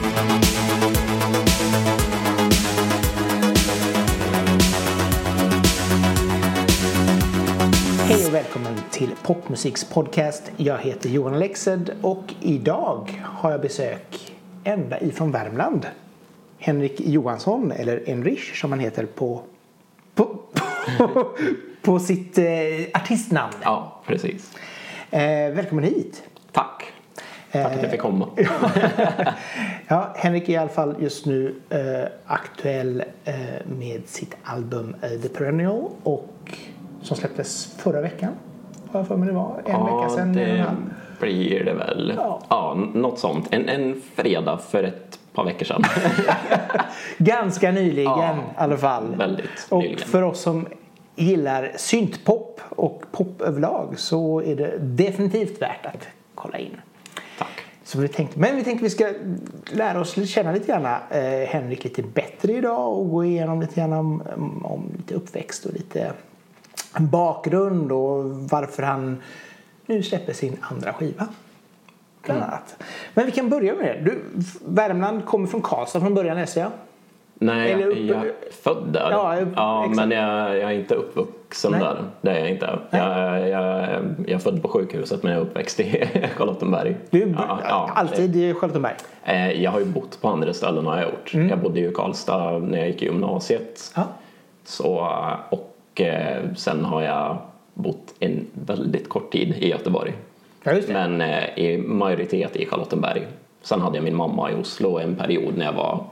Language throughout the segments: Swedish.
Hej och välkommen till Popmusiks podcast. Jag heter Johan Alexed och idag har jag besök ända ifrån Värmland. Henrik Johansson, eller Enrich som han heter på, på, på, på sitt eh, artistnamn. Ja, precis. Eh, välkommen hit. Tack. Tack att jag fick komma. Ja, Henrik är i alla fall just nu eh, aktuell eh, med sitt album eh, The Perennial och som släpptes förra veckan. Har jag för mig det var. En vecka sedan. det blir det väl. Ja. Ja, något sånt. En, en fredag för ett par veckor sedan. Ganska nyligen Ja, i alla fall. väldigt och nyligen. för oss som gillar syntpop och pop överlag så är det definitivt värt att kolla in. Så vi tänkte, men vi tänkte vi ska lära oss känna lite grann eh, Henrik lite bättre idag och gå igenom lite grann om, om lite uppväxt och lite bakgrund och varför han nu släpper sin andra skiva. Bland Mm. annat. Men vi kan börja med det. Du, Värmland kommer från Karlstad från början läste jag. Nej, Eller jag, upp- jag är född där. Ja, exakt. men jag, jag är inte uppvuxen Nej. där. Det är jag inte. Jag, jag, jag är född på sjukhuset men jag är uppväxt i Charlottenberg. Du är Ja, ja. alltid i Charlottenberg. Eh, Jag har ju bott på andra ställen har jag gjort. Jag bodde ju i Karlstad när jag gick i gymnasiet. Ja. Så, och eh, sen har jag bott en väldigt kort tid i Göteborg. Ja. Men eh, i majoritet i Charlottenberg. Sen hade jag min mamma i Oslo en period när jag var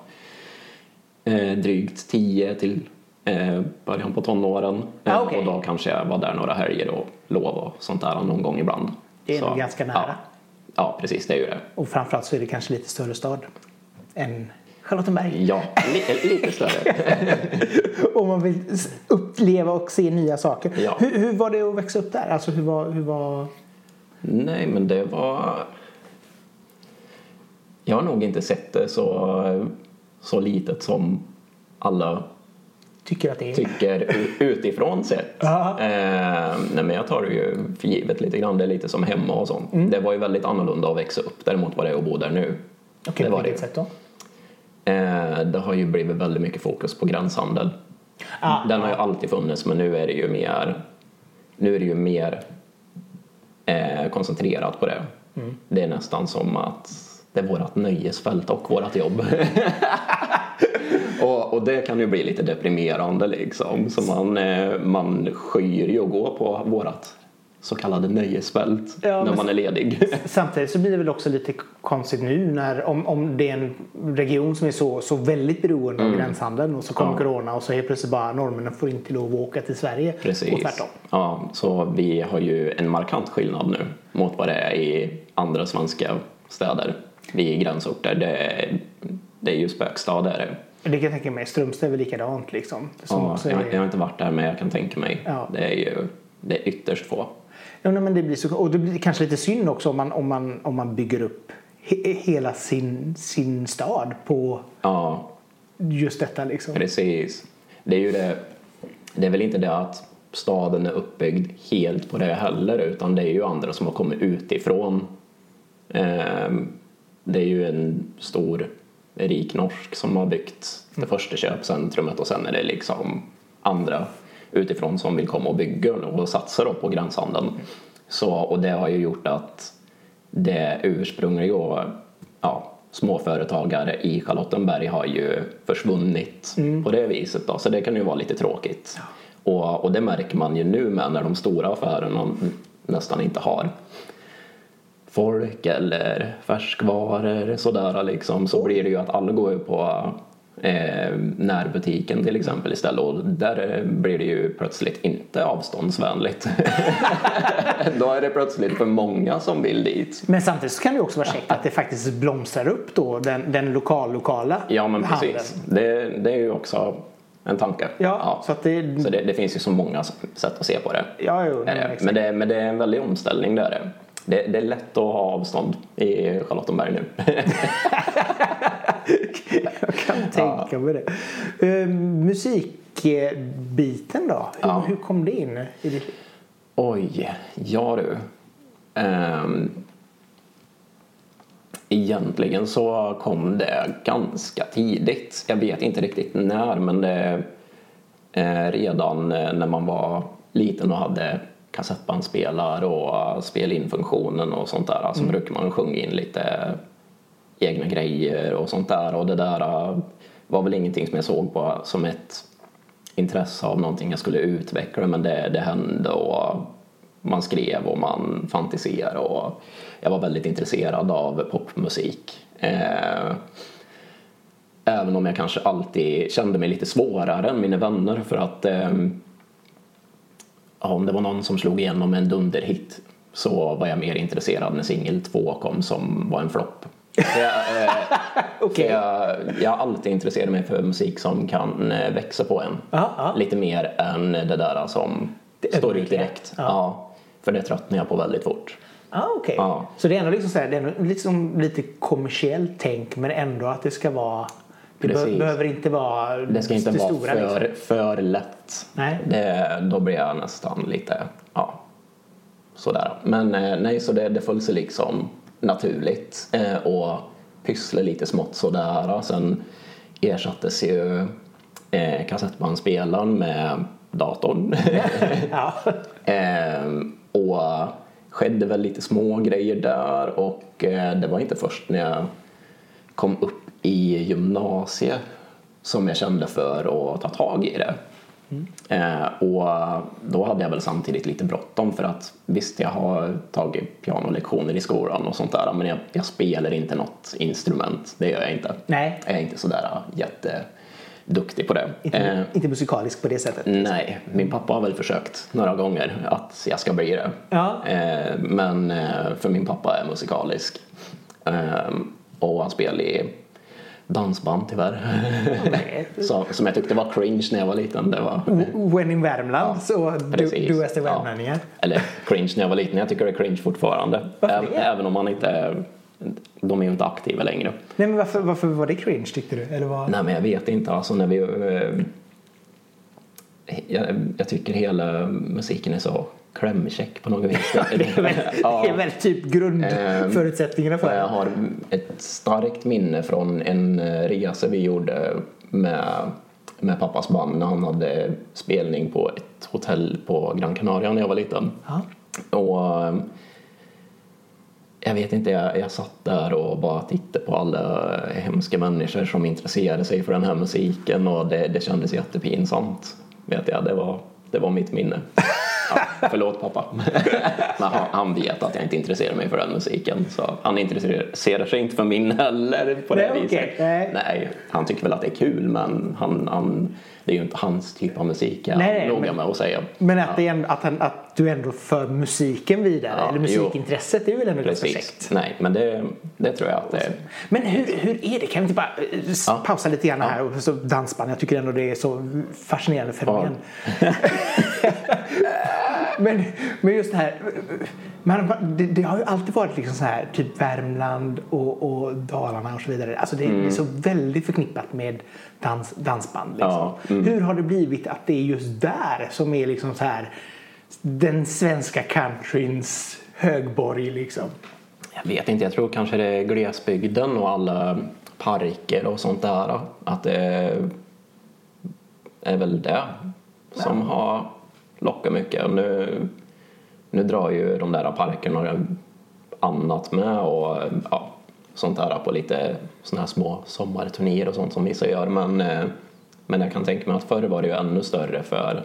drygt 10 till eh, början på tonåren. Ah, Eh, okej. Och då kanske jag var där några helger och lov och sånt där någon gång ibland. Det är Så, nog ganska nära. Ja, ja, precis det är ju det. Och framförallt så är det kanske lite större stad än Charlottenberg. Ja, li, lite större. Om man vill uppleva och se nya saker. Ja. Hur, hur var det att växa upp där? Alltså hur var... Hur var... Nej, men det var... Jag har nog inte sett det så, så litet som alla Tycker att det är... tycker utifrån sett. Eh, nej, men jag tar det ju för givet lite grann. Det är lite som hemma och sånt. Mm. Det var ju väldigt annorlunda att växa upp. Däremot var det att bo där nu. Okej, det på var det sätt då? Eh, det har ju blivit väldigt mycket fokus på gränshandel. Ah, Den har ju alltid funnits men nu är det ju mer, nu är det ju mer eh, koncentrerat på det. Mm. Det är nästan som att det är vårt nöjesfält och vårt jobb. och, och det kan ju bli lite deprimerande liksom. Så man, eh, man skyr ju att gå på vårt så kallade nöjesfält Ja, när man är ledig. Samtidigt så blir det väl också lite konstigt nu när om, om det är en region som är så, så väldigt beroende av gränshandeln och så kommer Mm. Ja. corona och så är plötsligt bara norrmännen får inte lov att åka till Sverige och Precis. tvärtom. Ja, så vi har ju en markant skillnad nu mot vad det är i andra svenska städer. Vi i gränsorter, det är, det är ju spökstad är det. Det kan jag tänka mig. Strömstad är väl likadant liksom. Som Ja, också jag, är... jag har inte varit där men jag kan tänka mig. Ja. Det är ju det är ytterst få. Ja, nej, men det blir så, och det blir kanske lite synd också om man, om man, om man bygger upp he, hela sin, sin stad på Ja, just detta liksom. precis. Det är ju det. Det är väl inte det att staden är uppbyggd helt på det heller utan det är ju andra som har kommit utifrån. Ehm, Det är ju en stor rik norsk som har byggt det första köpcentrumet och sen är det liksom andra utifrån som vill komma och bygga och satsa då på gränshandeln. Så, och det har ju gjort att det ursprungliga ja, småföretagare i Charlottenberg har ju försvunnit på det viset. Då. Så det kan ju vara lite tråkigt. Och, och det märker man ju nu med när de stora affärerna nästan inte har folk eller färskvaror sådär liksom så blir det ju att alla går ju på eh, närbutiken till exempel istället och där blir det ju plötsligt inte avståndsvänligt. då är det plötsligt för många som vill dit. Men samtidigt så kan det också vara käckt att det faktiskt blomstrar upp då den, den lokal lokala Ja men handeln. precis, det, det är ju också en tanke. Ja, så att det... Så det, det finns ju så många sätt att se på det. Ja, jo, nej, det. Men, det, men det är en väldig omställning det är det. Det, är lätt att ha avstånd i Charlottenberg nu. Jag kan tänka mig det. Uh, musikbiten då? Hur, Ja. hur kom det in? I ditt... Oj, ja du. Ehm, egentligen så kom det ganska tidigt. Jag vet inte riktigt när men det eh, redan eh, när man var liten och hade kassettbandspelare och spel-in-funktionen och sånt där så mm. brukar man sjunga in lite egna grejer och sånt där och det där eh, var väl ingenting som jag såg på som ett intresse av någonting jag skulle utveckla men det, det hände och man skrev och man fantiserade och jag var väldigt intresserad av popmusik. Eh, även om jag kanske alltid kände mig lite svårare än mina vänner för att eh, om det var någon som slog igenom en dunderhit så var jag mer intresserad när singel 2 kom som var en flopp. Jag, eh, okay. jag, jag har alltid intresserat mig för musik som kan eh, växa på en. Aha, aha. Lite mer än det där som det står ut direkt. Ja. ja. för det tröttnar jag på väldigt fort. Ah, okay. Ja. Så det är ändå liksom, så här, det är liksom lite kommersiellt tänk men ändå att det ska vara det be behöver inte vara Det ska inte vara stora, för, liksom. för lätt. Nej. Det, då blir jag nästan lite, ja, sådär. Men eh, nej, så det, det föll sig liksom naturligt eh, och pyssla lite smått sådär. Sen ersattes ju eh, kassettbandspelaren med datorn. ja. eh, och skedde väl lite små grejer där och eh, det var inte först när jag kom upp i gymnasiet som jag kände för att ta tag i det. Mm. Eh, och då hade jag väl samtidigt lite bråttom för att visst, jag har tagit pianolektioner i skolan och sånt där men jag, jag, spelar inte något instrument. Det gör jag inte. Nej. Jag är inte sådär jätteduktig på det. Inte, eh, inte musikalisk på det sättet? Nej, min pappa har väl försökt några gånger att jag ska bli det. Ja. Eh, men eh, för min pappa är musikalisk. Eh, och han spelar i dansband tyvärr. så, som jag tyckte var cringe när jag var liten. Det var, When in Värmland ja, så precis. du, du är värmlänningar. Ja. Eller cringe när jag var liten, jag tycker det är cringe fortfarande. Varför Även om man inte de är ju inte aktiva längre. Nej men varför, varför var det cringe tyckte du? Eller var... Nej men jag vet inte alltså när vi eh, jag, jag tycker hela musiken är så klämkäck på något vis. det, är väl, ja. det är väl typ grundförutsättningarna för det. Jag har ett starkt minne från en eh, resa vi gjorde med, med pappas band när han hade spelning på ett hotell på Gran Canaria när jag var liten. Ja. Och eh, jag vet inte, jag, jag satt där och bara tittade på alla hemska människor som intresserade sig för den här musiken och det, det kändes jättepinsamt. Vet jag, det var, det var mitt minne. Ja, förlåt pappa. Men han, han, vet att jag inte intresserar mig för den musiken. Så han intresserar sig inte för min heller på det Nej, viset. Okay. Nej. Nej. han tycker väl att det är kul men han, han, det är ju inte hans typ av musik jag är noga med att säga. Men att, ja. ändå, att, han, att du ändå för musiken vidare, ja, eller musikintresset, det är väl ändå Precis. ganska Nej, men det, det tror jag att det är. Men hur, hur är det? Kan vi inte bara eh, ja. pausa lite grann här? Och så dansband, jag tycker ändå det är så fascinerande fenomen. men, men just det här, man, det, det, har ju alltid varit liksom så här, typ Värmland och, och Dalarna och så vidare. Alltså det, mm. är så väldigt förknippat med dans, dansband. Liksom. Ja, mm. Hur har det blivit att det är just där som är liksom så här den svenska countryns högborg liksom? Jag vet inte, jag tror kanske det är glesbygden och alla parker och sånt där. Att det är väl det som har lockat mycket. Nu, nu drar ju de där parkerna annat med och ja, sånt där på lite såna här små sommarturnéer och sånt som vissa gör. Men, men jag kan tänka mig att förr var det ju ännu större för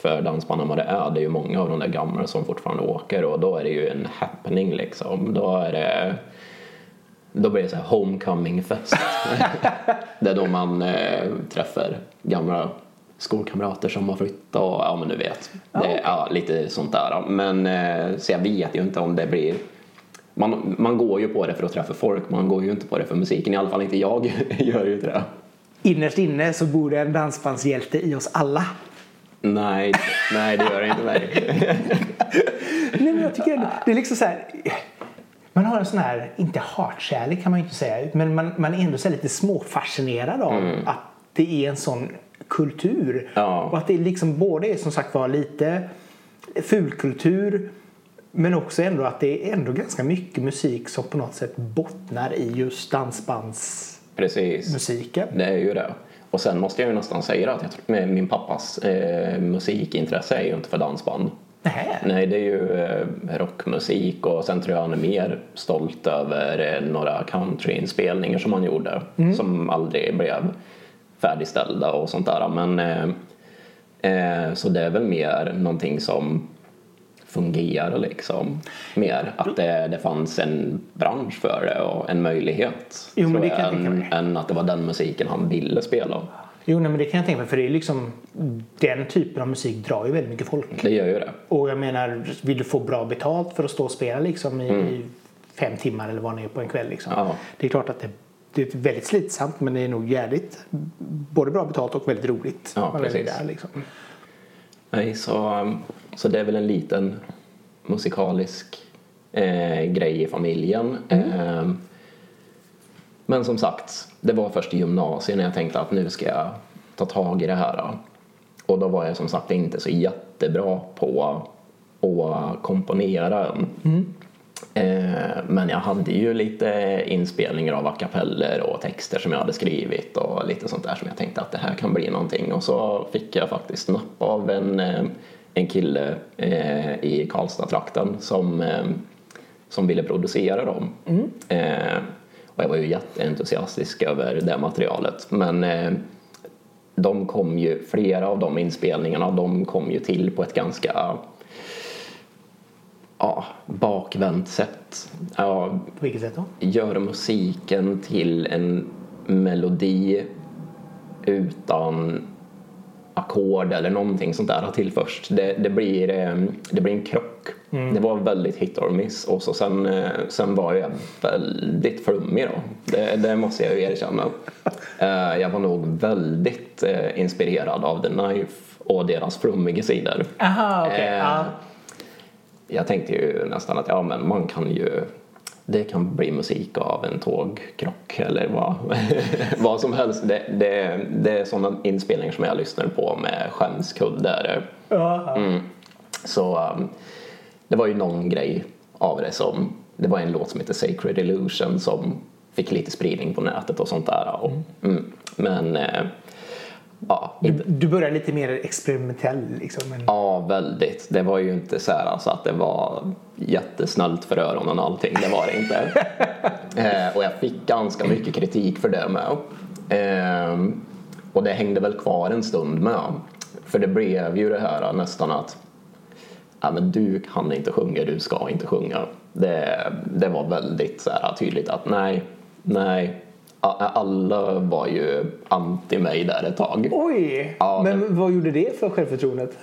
för dansband än vad det är. Det är ju många av de där gamla som fortfarande åker och då är det ju en happening liksom. Då är det då blir det så här homecoming fest. det är då man eh, träffar gamla skolkamrater som har flyttat och ja men du vet. Det, är, ja, lite sånt där. Men eh, så jag vet ju inte om det blir man, man går ju på det för att träffa folk, man går ju inte på det för musiken. I alla fall inte jag gör ju inte det. Innerst inne så bor det en dansbandshjälte i oss alla. Nej, nej det gör det inte mig. nej, men jag tycker ändå, det är liksom så här. Man har en sån här, inte hatkärlek kan man ju inte säga, men man, man är ändå så lite småfascinerad av mm. att det är en sån kultur. Ja. Och att det liksom både är som sagt var lite fulkultur Men också ändå att det är ändå ganska mycket musik som på något sätt bottnar i just dansbandsmusiken. Det är ju det. Och sen måste jag ju nästan säga att jag min pappas eh, musikintresse är ju inte för dansband. Nähä. Nej, det är ju eh, rockmusik och sen tror jag han är mer stolt över eh, några countryinspelningar som han gjorde som aldrig blev färdigställda och sånt där. Men, eh, eh, så det är väl mer någonting som fungerar liksom. Mer att det, det fanns en bransch för det och en möjlighet. Jo, men det kan jag tänka än, mig. än att det var den musiken han ville spela. Jo, nej, men det kan jag tänka mig för det är liksom den typen av musik drar ju väldigt mycket folk. Det gör ju det. Och jag menar, vill du få bra betalt för att stå och spela liksom i, Mm. fem timmar eller vad det är på en kväll liksom. Ja. Det är klart att det, det är väldigt slitsamt men det är nog jävligt både bra betalt och väldigt roligt. Ja, Man precis. Där, liksom. Nej, så, så det är väl en liten musikalisk eh, grej i familjen. Eh, men som sagt, det var först i gymnasiet när jag tänkte att nu ska jag ta tag i det här. Och då var jag som sagt inte så jättebra på att komponera än. Eh, men jag hade ju lite inspelningar av a cappeller och texter som jag hade skrivit och lite sånt där som jag tänkte att det här kan bli någonting. Och så fick jag faktiskt napp av en, eh, en kille eh, i Karlstad-trakten som, eh, som ville producera dem. Eh, och jag var ju jätteentusiastisk över det materialet. Men eh, de kom ju, flera av de inspelningarna de kom ju till på ett ganska ja, bakvänt sätt. Ja, På vilket sätt då? gör musiken till en melodi utan ackord eller någonting sånt där till först. Det, det, blir, eh, det blir en krock. Det var väldigt hit or miss och så sen, eh, sen var jag väldigt flummig då. Det, det måste jag ju erkänna. Eh, Jag var nog väldigt inspirerad av The Knife och deras flummiga sidor. Aha. Eh, ja. Jag tänkte ju nästan att ja, men man kan ju det kan bli musik av en tågkrock eller vad, vad som helst. Det, det, det är sådana inspelningar som jag lyssnar på med skämskudde. Ja, Mm. Så um, det var ju någon grej av det som, det var en låt som heter Sacred Illusion som fick lite spridning på nätet och sånt där. Och, mm. Men eh, ja, Du, du börjar lite mer experimentell liksom. Men... Ja, väldigt. Det var ju inte så här alltså att det var jättesnällt för öronen och allting. Det var det inte. eh, och jag fick ganska mycket kritik för det med. Eh, och det hängde väl kvar en stund med. För det blev ju det här nästan att ja, men du kan inte sjunga, du ska inte sjunga. Det, det var väldigt så här, tydligt att nej, nej. Alla var ju anti mig där ett tag. Oj! Ja, men vad gjorde det för självförtroendet?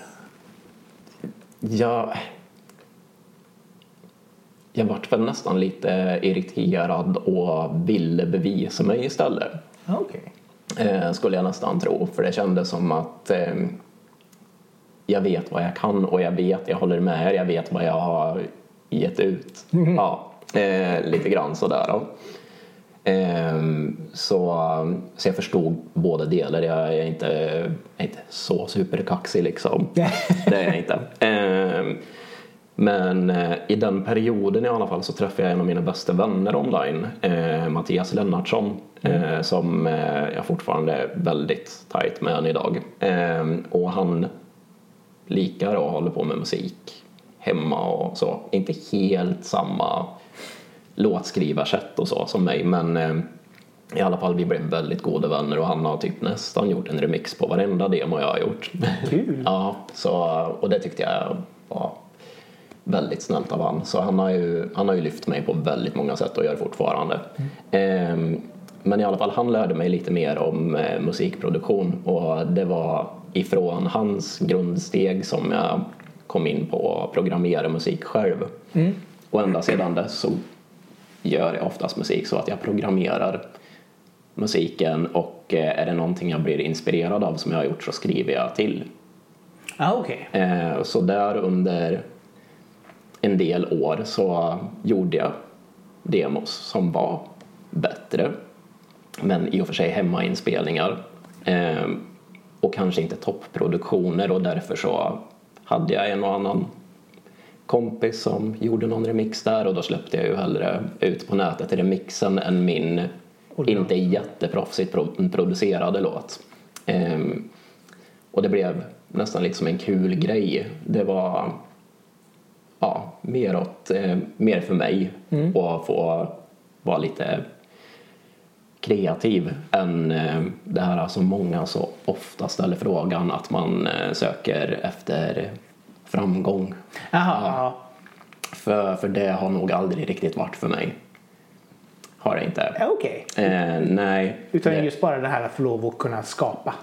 Jag, jag vart väl nästan lite irriterad och ville bevisa mig istället. Okej. Eh, skulle jag nästan tro. För det kändes som att eh, jag vet vad jag kan och jag vet, jag håller med er, jag vet vad jag har gett ut. Ja, eh, lite grann sådär. Då. Ehm, så, så jag förstod båda delar. Jag är inte, jag är inte så superkaxig liksom. Det är jag inte. Ehm, men eh, i den perioden i alla fall så träffade jag en av mina bästa vänner online, eh, Mattias Lennartsson, eh, som jag fortfarande är väldigt tajt med än idag. Ehm, och han likar och håller på med musik hemma och så. Inte helt samma låtskrivarsätt och så som mig men eh, i alla fall vi blev väldigt goda vänner och han har typ nästan gjort en remix på varenda demo jag har gjort. Kul. ja, så, och det tyckte jag var väldigt snällt av han. Så han har ju, han har ju lyft mig på väldigt många sätt och gör fortfarande. Ehm, men i alla fall, han lärde mig lite mer om eh, musikproduktion och det var ifrån hans grundsteg som jag kom in på att programmera musik själv. Och ända sedan dess så gör jag oftast musik så att jag programmerar musiken och eh, är det någonting jag blir inspirerad av som jag har gjort så skriver jag till. Ja, okej. Eh, Så där under en del år så gjorde jag demos som var bättre men i och för sig hemmainspelningar eh, och kanske inte toppproduktioner och därför så hade jag en och annan kompis som gjorde någon remix där och då släppte jag ju hellre ut på nätet remixen än min inte jätteproffsigt pro- producerade låt. Ehm, och det blev nästan lite som en kul grej. Det var ja, mer, åt, eh, mer för mig och få vara lite kreativ än eh, det här som många så ofta ställer frågan att man eh, söker efter framgång. Jaha, ja. För, för det har nog aldrig riktigt varit för mig. Har det inte. Okej. Eh, nej. Utan det, just bara det här att få lov att kunna skapa.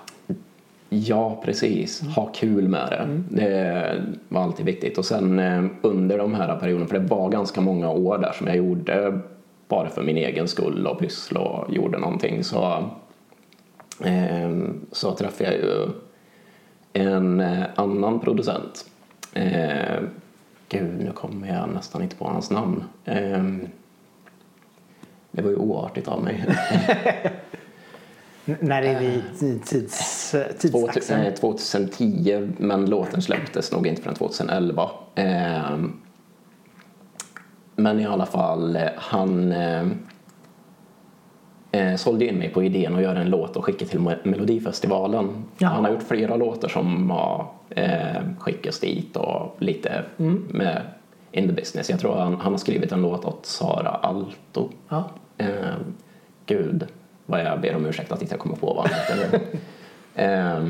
Ja, precis. Ha kul med det. Det var alltid viktigt. Och sen eh, under de här perioderna, för det var ganska många år där som jag gjorde bara för min egen skull och pyssla och gjorde någonting så, eh, så träffade jag ju en eh, annan producent. Eh, gud, nu kommer jag nästan inte på hans namn. Eh, det var ju oartigt av mig. När är vi i tids, tidsaxeln? eh, 2010 men låten släpptes nog inte förrän 2011. Ehm, Men i alla fall, eh, han eh, sålde in mig på idén att göra en låt och skicka till Me- Melodifestivalen. Ja. Han har gjort flera låtar som har eh, skickats dit och lite med in the business. Jag tror han, han har skrivit en låt åt Sara Alto. Ja. Eh, gud, vad jag ber om ursäkt att inte jag kommer på vad han heter eh,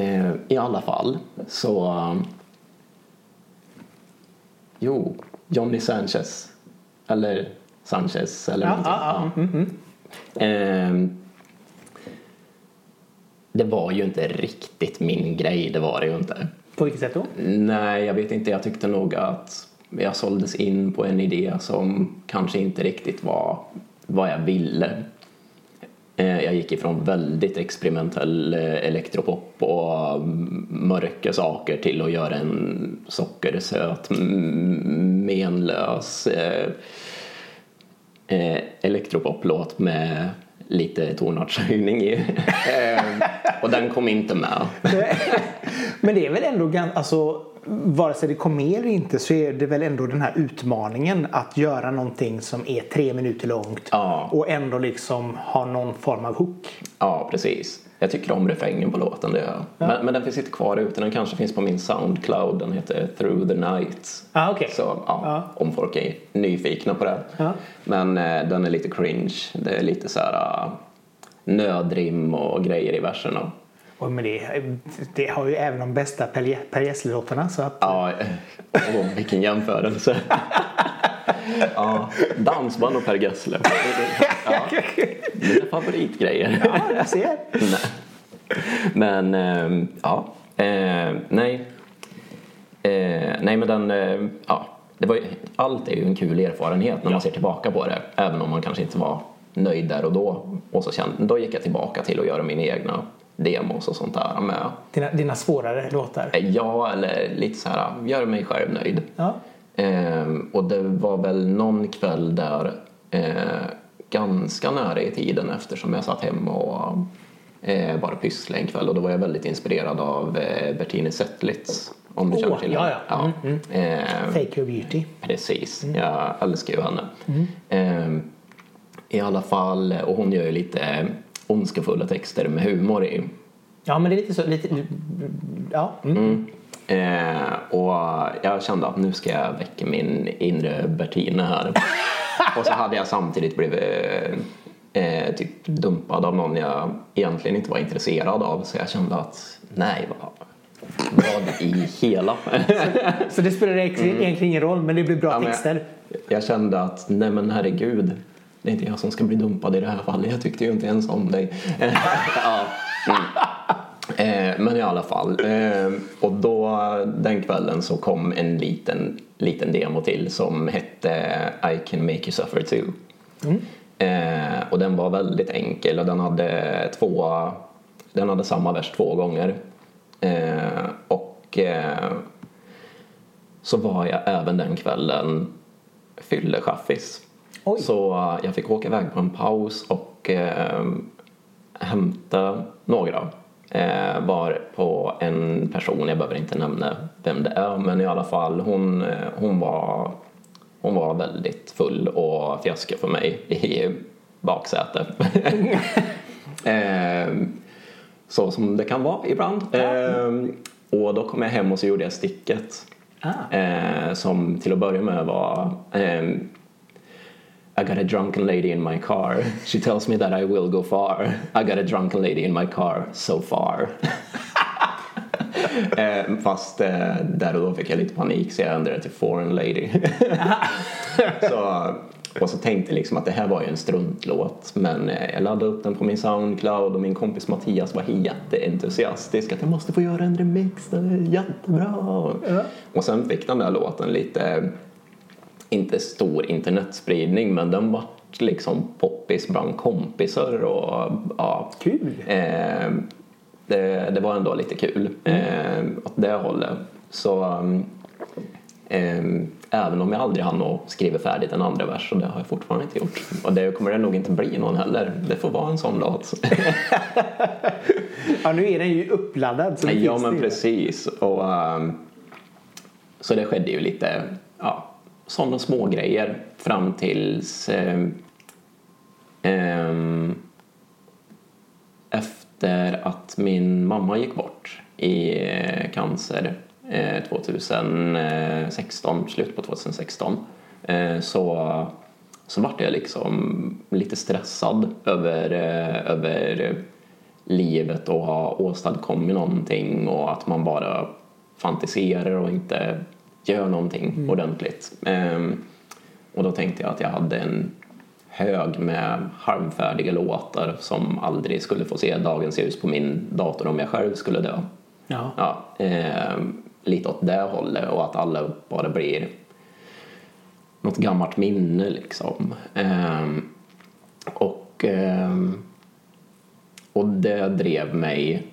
eh, I alla fall så... jo, Johnny Sanchez. Eller Sanchez eller Ja, ja, ja. Mm, Eh, det var ju inte riktigt min grej, det var det ju inte. På vilket sätt då? Nej, jag vet inte. Jag tyckte nog att jag såldes in på en idé som kanske inte riktigt var vad jag ville. Eh, Jag gick ifrån väldigt experimentell eh, elektropop och mm, mörka saker till att göra en sockersöt, mm, menlös eh, elektropoplåt med lite tonartshöjning i. Eh, och den kom inte med. Men det är väl ändå ganska, alltså vare sig det kom med eller inte så är det väl ändå den här utmaningen att göra någonting som är tre minuter långt Ja. och ändå liksom ha någon form av hook. Ja, precis. Jag tycker om refrängen på låten, det jag. Men, men den finns inte kvar ute. Den kanske finns på min Soundcloud. Den heter Through the Night. Ah, okej. Så ja, Ja. om folk är nyfikna på det. Ja. Men eh, den är lite cringe. Det är lite så här uh, nödrim och grejer i verserna. Och men det, det har ju även de bästa Per Gessle-låtarna att Ja, åh, vilken jämförelse. ja, dansband och Per Gessle. Ja, mina favoritgrejer. ja, jag ser. Men ehm, ja, eh, nej. Eh, nej men den, eh, ja, det var ju, allt är ju en kul erfarenhet när man ser tillbaka på det. Även om man kanske inte var nöjd där och då. Och så kände, då gick jag tillbaka till att göra mina egna demos och sånt där med. Dina, dina svårare låtar. eh, Ja, eller lite så här, gör mig själv nöjd. Ja. Ehm, och det var väl någon kväll där eh, ganska nära i tiden eftersom jag satt hemma och eh, bara pysslade en kväll och då var jag väldigt inspirerad av eh, Bertine Zettlitz om du Åh, känner till ja, henne. ja. Mm, Ehm, Fake Your Beauty. Precis, jag älskar ju henne. Ehm, I alla fall, och hon gör ju lite ondskefulla texter med humor i. Ja men det är lite så, lite, ja. Mm. Eh, och jag kände att nu ska jag väcka min inre Bertine här. och så hade jag samtidigt blivit eh, typ dumpad av någon jag egentligen inte var intresserad av. Så jag kände att nej, vad, vad i hela... Så det spelar egentligen ingen roll men det blir bra Ja, texter. Jag, jag kände att nej men herregud. Det är inte jag som ska bli dumpad i det här fallet. Jag tyckte ju inte ens om dig. ja. mm. Eh, men i alla fall. Eh, och då den kvällen så kom en liten, liten demo till som hette I can make you suffer too. Eh, och den var väldigt enkel och den hade två, den hade samma vers två gånger. Eh, och eh, så var jag även den kvällen fyllechaffis. Så jag fick åka iväg på en paus och eh, hämta några eh, var på en person, jag behöver inte nämna vem det är, men i alla fall hon, eh, hon, var, hon var väldigt full och fjäskig för mig i baksätet. eh, så som det kan vara ibland. Eh, och då kom jag hem och så gjorde jag sticket. Ah. Eh, som till att börja med var ehm, I got a drunken lady in my car. She tells me that I will go far. I got a drunken lady in my car so far. eh, fast eh, där och då fick jag lite panik så jag ändrade till foreign lady. så, och så tänkte jag liksom att det här var ju en struntlåt men eh, jag laddade upp den på min Soundcloud och min kompis Mattias var jätteentusiastisk att jag måste få göra en remix, det är jättebra. Ja. Och sen fick den där låten lite, inte stor internetspridning men den var liksom poppis bland kompisar och ja. Kul. Eh, det, det var ändå lite kul eh, åt det hållet. Så um, eh, även om jag aldrig hann att skriva färdigt en andra vers och det har jag fortfarande inte gjort. Och det kommer det nog inte bli någon heller. Det får vara en sån låt. Ja, nu är den ju uppladdad. Så det ja men det. precis. Och, ehm, så det skedde ju lite ja, sådana små grejer fram tills eh, eh, efter att min mamma gick bort i eh, cancer eh, 2016, slutet på 2016 eh, så, så vart jag liksom lite stressad över, eh, över livet och ha åstadkommit någonting och att man bara fantiserar och inte gör någonting ordentligt. Ehm, och då tänkte jag att jag hade en hög med halvfärdiga låtar som aldrig skulle få se dagens ljus på min dator om jag själv skulle dö. Ja. Ja, ehm, lite åt det hållet och att alla bara blir något gammalt minne liksom. Ehm, och, och det drev mig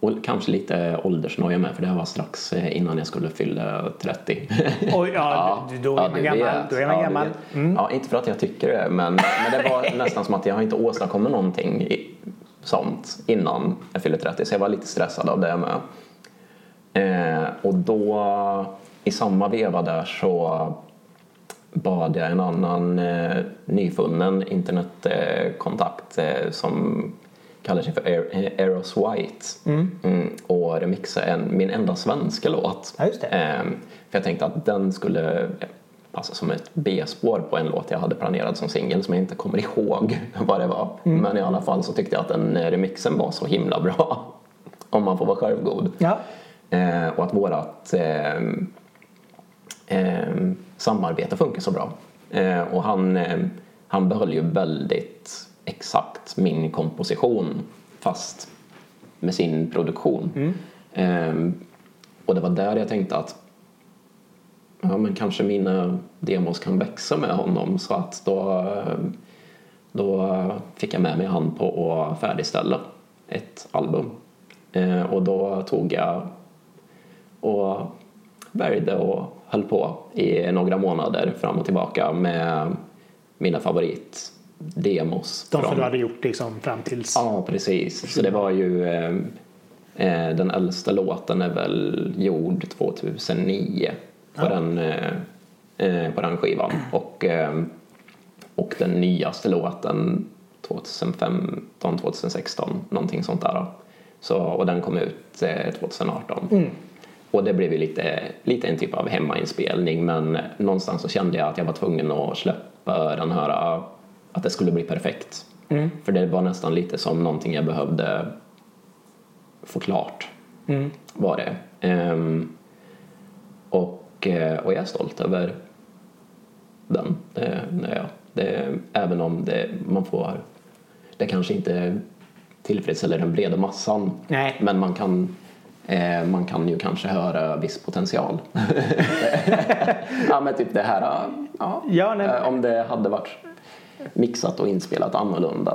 och kanske lite åldersnoja med för det här var strax eh, innan jag skulle fylla 30. Oj, ja, du- då är man du gammal. vet. Då är man Ja, gammal. Mm. Ja, inte för att jag tycker det men, men det var nästan som att jag inte åstadkommit någonting i, sånt innan jag fyllde 30 så jag var lite stressad av det med. Eh, och då i samma veva där så bad jag en annan eh, nyfunnen internetkontakt eh, som kallar sig för Er- Eros White mm. och remixa en, min enda svenska låt. Ja, just det. Eh, för jag tänkte att den skulle passa som ett B-spår på en låt jag hade planerat som singel som jag inte kommer ihåg vad det var. Men i alla fall så tyckte jag att den eh, remixen var så himla bra. Om man får vara självgod. Ja. Eh, och att vårat eh, eh, samarbete funkar så bra. Eh, och han, eh, han behöll ju väldigt exakt min komposition fast med sin produktion. Eh, och det var där jag tänkte att ja, men kanske mina demos kan växa med honom så att då, eh, då fick jag med mig han på att färdigställa ett album. Eh, och då tog jag och bärgade och höll på i några månader fram och tillbaka med mina favoritdemos. De som du hade gjort liksom fram tills... Ja, precis. Så det var ju eh, eh, den äldsta låten är väl gjord 2009 på, den, eh, eh, på den skivan. Och, eh, och den nyaste låten 2015, 2016, någonting sånt där. Så, och den kom ut eh, 2018. Och det blev ju lite, lite en typ av hemmainspelning men någonstans så kände jag att jag var tvungen att släppa den här att det skulle bli perfekt. För det var nästan lite som någonting jag behövde få klart. Var det. Ehm, och, eh, och jag är stolt över den. Det, är jag. Det, även om det, man får, det kanske inte tillfredsställer den breda massan. Nej. Men man kan, eh, man kan ju kanske höra viss potential. ja men typ det här, ja, Ja, nej, eh, om det hade varit mixat och inspelat annorlunda.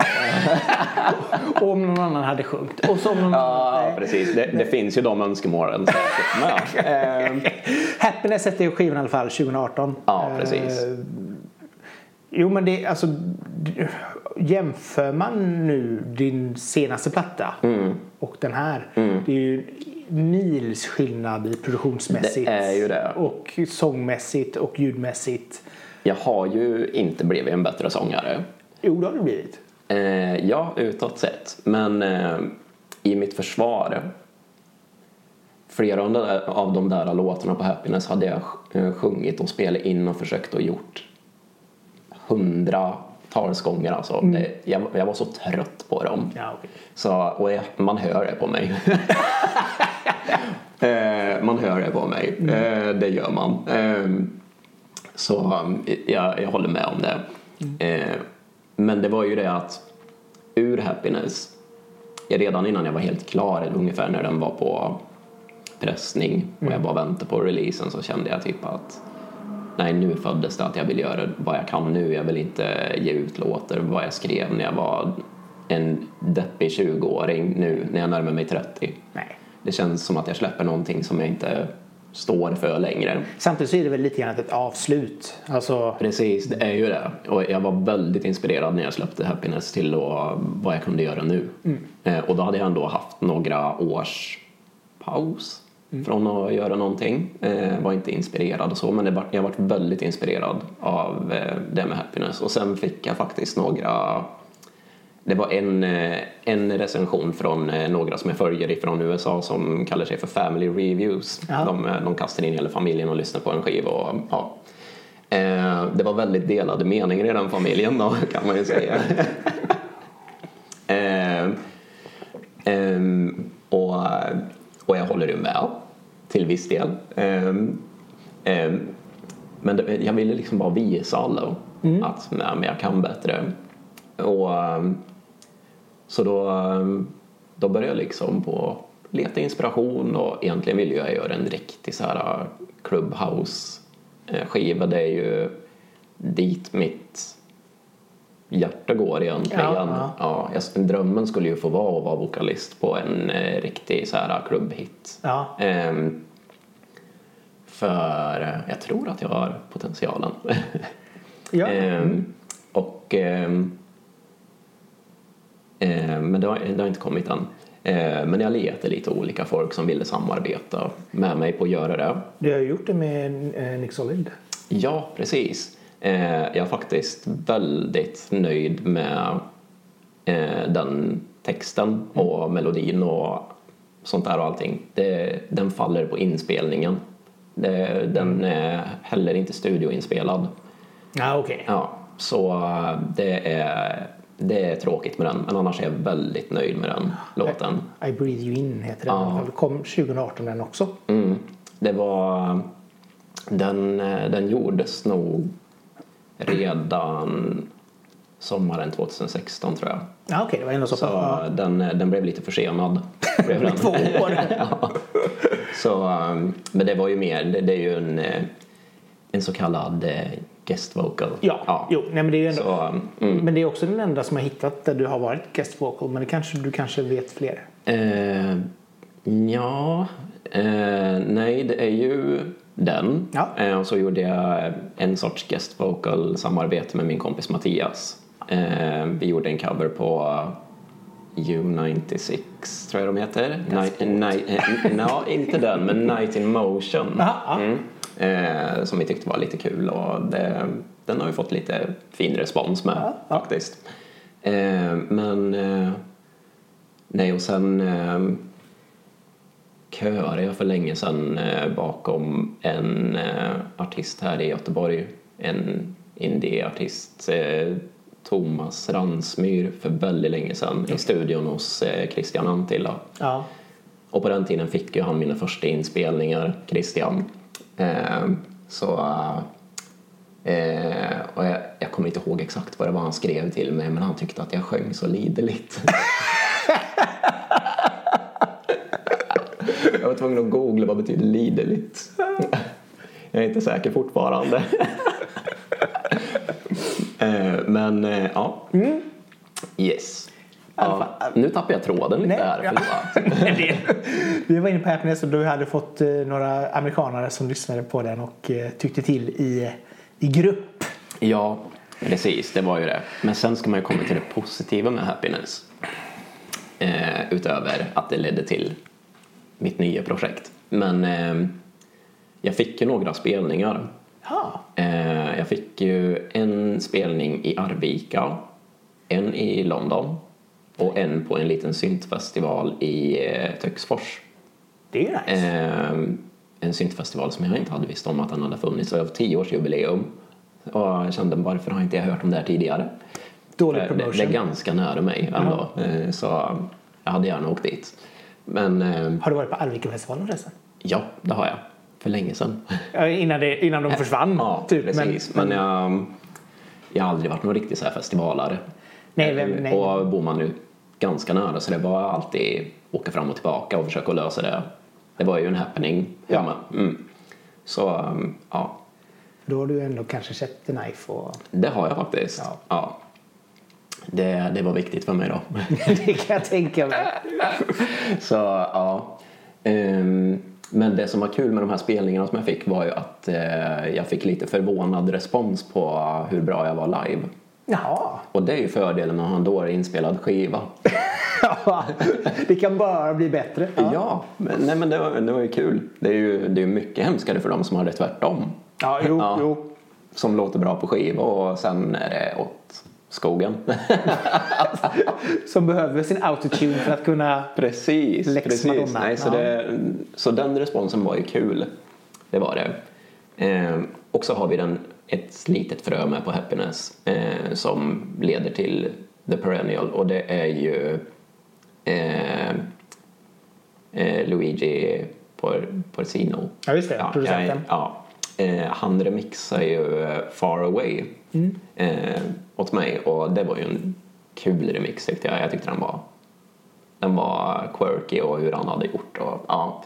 Om någon annan hade sjungit. Och som någon ja, annan... precis. Det, det finns ju de önskemålen. Men, ja, ehm, Happiness hette ju skivan i alla fall 2018. ja, precis. Eh, Jo men det alltså jämför man nu din senaste platta Mm. och den här. Det är ju mils skillnad i produktionsmässigt. Och sångmässigt och ljudmässigt. Jag har ju inte blivit en bättre sångare. Jo, det har det blivit. Eh, ja, utåt sett. Men eh, i mitt försvar. Flera av de, där, av de där låtarna på Happiness hade jag eh, sjungit och spelat in och försökt och gjort hundratals gånger. Alltså. Det, jag, jag var så trött på dem. Ja, okej. Så, och jag, man hör det på mig. eh, man hör det på mig. Eh, det gör man. Eh, så jag, jag håller med om det. Eh, men det var ju det att ur Happiness, redan innan jag var helt klar, ungefär när den var på pressning och jag bara väntade på releasen så kände jag typ att nej nu föddes det att jag vill göra vad jag kan nu. Jag vill inte ge ut låtar vad jag skrev när jag var en deppig 20-åring nu när jag närmar mig 30. Nej. Det känns som att jag släpper någonting som jag inte står för längre. Samtidigt så är det väl lite grann ett avslut. Alltså, Precis, det är ju det. Och jag var väldigt inspirerad när jag släppte Happiness till då vad jag kunde göra nu. Eh, och då hade jag ändå haft några års paus från att göra någonting. Eh, var inte inspirerad och så, men var, jag varit väldigt inspirerad av eh, det med Happiness. Och sen fick jag faktiskt några det var en, eh, en recension från eh, några som jag följer ifrån USA som kallar sig för Family Reviews. Ja. De, eh, de kastar in hela familjen och lyssnar på en skiva. Och, ja. Eh, Det var väldigt delade meningar i den familjen då, kan man ju säga. Eh, och, och jag håller ju med till viss del. Men det, jag ville liksom bara visa alla att nej, men jag kan bättre. Och, så då, ehm, då började jag liksom på leta inspiration och egentligen ville jag göra en riktig så här eh, skiva. Det är ju dit mitt hjärta går egentligen. Ja, Ja, jag, drömmen skulle ju få vara att vara vokalist på en eh, riktig så här klubbhit. ja. Ehm, för eh, jag tror att jag har potentialen. ja. Ehm, och, ehm, men det har, det har inte kommit än. Ehm, men jag letade lite olika folk som ville samarbeta med mig på att göra det. Du har gjort det med eh, Nick Solid. Ja, precis. Eh, jag är faktiskt väldigt nöjd med eh, den texten och melodin och sånt där och allting. Det, den faller på inspelningen. Det, den är heller inte studioinspelad. Ja, okej. Ja, så eh, det är, det är tråkigt med den, men annars är jag väldigt nöjd med den låten. I breathe you in heter den. Ja. Det kom 2018 den också. Mm. Det var... Den, eh, den gjordes nog redan sommaren 2016 tror jag. Ja, okej, det var ändå så. Så ja. den, den blev lite försenad. Blev den. Två år. ja. så, um, men det var ju mer, det, det är ju en, eh, en så kallad eh, guest vocal. Ja, jo, nej, men det är ju ändå... Så, um, mm. Men det är också den enda som har hittat där du har varit guest vocal. Men det kanske, du kanske vet fler? Eh, ja, eh, nej det är ju den. Ja. Eh, och så gjorde jag en sorts guest vocal samarbete med min kompis Mattias. Eh, vi gjorde en cover på U96 tror jag de heter. Night, night, eh, no, inte den, men Night in Motion. Ja. Mm. Eh, som vi tyckte var lite kul och det, den har vi fått lite fin respons med Ja, ja. faktiskt. Eh, men eh, nej och sen eh, köade jag för länge sedan eh, bakom en eh, artist här i Göteborg. En indieartist, Thomas Ransmyr, för väldigt länge sedan i studion hos Christian Antilla. Ja. Och på den tiden fick ju han mina första inspelningar, Christian. Eh, så... Eh, och jag, jag kommer inte ihåg exakt vad det var han skrev till mig men han tyckte att jag sjöng så liderligt. jag var tvungen att googla vad betyder liderligt. jag är inte säker fortfarande. eh, men eh, ja. Yes. Ja, nu tappar jag tråden lite Nej, här. ja. Vi var inne på Happiness och du hade fått eh, några amerikanare som lyssnade på den och eh, tyckte till i, i grupp. Ja, precis. Det var ju det. Men sen ska man ju komma till det positiva med Happiness. Eh, utöver att det ledde till mitt nya projekt. Men eh, jag fick ju några spelningar. Ja. Eh, jag fick ju en spelning i Arvika, en i London och en på en liten syntfestival i eh, Töcksfors. Det är nice. Eh, en syntfestival som jag inte hade visst om att den hade funnits. Det var tioårsjubileum. Och jag kände varför har inte jag hört om det här tidigare? Dålig För det, promotion. det är ganska nära mig ändå. Eh, Så jag hade gärna åkt dit. Men eh, Har du varit på Arvikafestivalen förresten? ja, det har jag. För länge sedan. Innan, det, innan de försvann? Ja, typ. precis. Men, jag, jag har aldrig varit någon riktig så här festivalare. Nej, vem- nej. Och bor man nu ganska nära så det var alltid åka fram och tillbaka och försöka lösa det. Det var ju en happening Ja. hemma. Mm. Så um, ja, Då har du ändå kanske sett The Knife och... det har jag faktiskt. Ja. Ja. Det, det var viktigt för mig då. det kan jag tänka mig. Så ja. Ehm, men det som var kul med de här spelningarna som jag fick var ju att eh, jag fick lite förvånad respons på hur bra jag var live. Jaha. Och det är ju fördelen med att ha en dålig inspelad skiva. Ja, det kan bara bli bättre. Ja, men, nej, men det, var, det var ju kul. Det är ju det är mycket hemskare för dem som har det tvärtom. Ja, jo, Ja. jo. Som låter bra på skiva och sen är det åt skogen. Som behöver sin autotune för att kunna... precis, Lex precis. Madonna. Nej, så, Ja. det, så den responsen var ju kul. Det var det. Eh, och så har vi den, ett litet frö med på Happiness eh, som leder till The Perennial och det är ju eh, eh, Luigi Por, Porcino. Ja, just det. Producenten. Ja, eh, han remixar ju Far Away Mm. eh, åt mig och det var ju en kul remix tyckte jag. Jag tyckte den var, den var quirky och hur han hade gjort. Och, ja.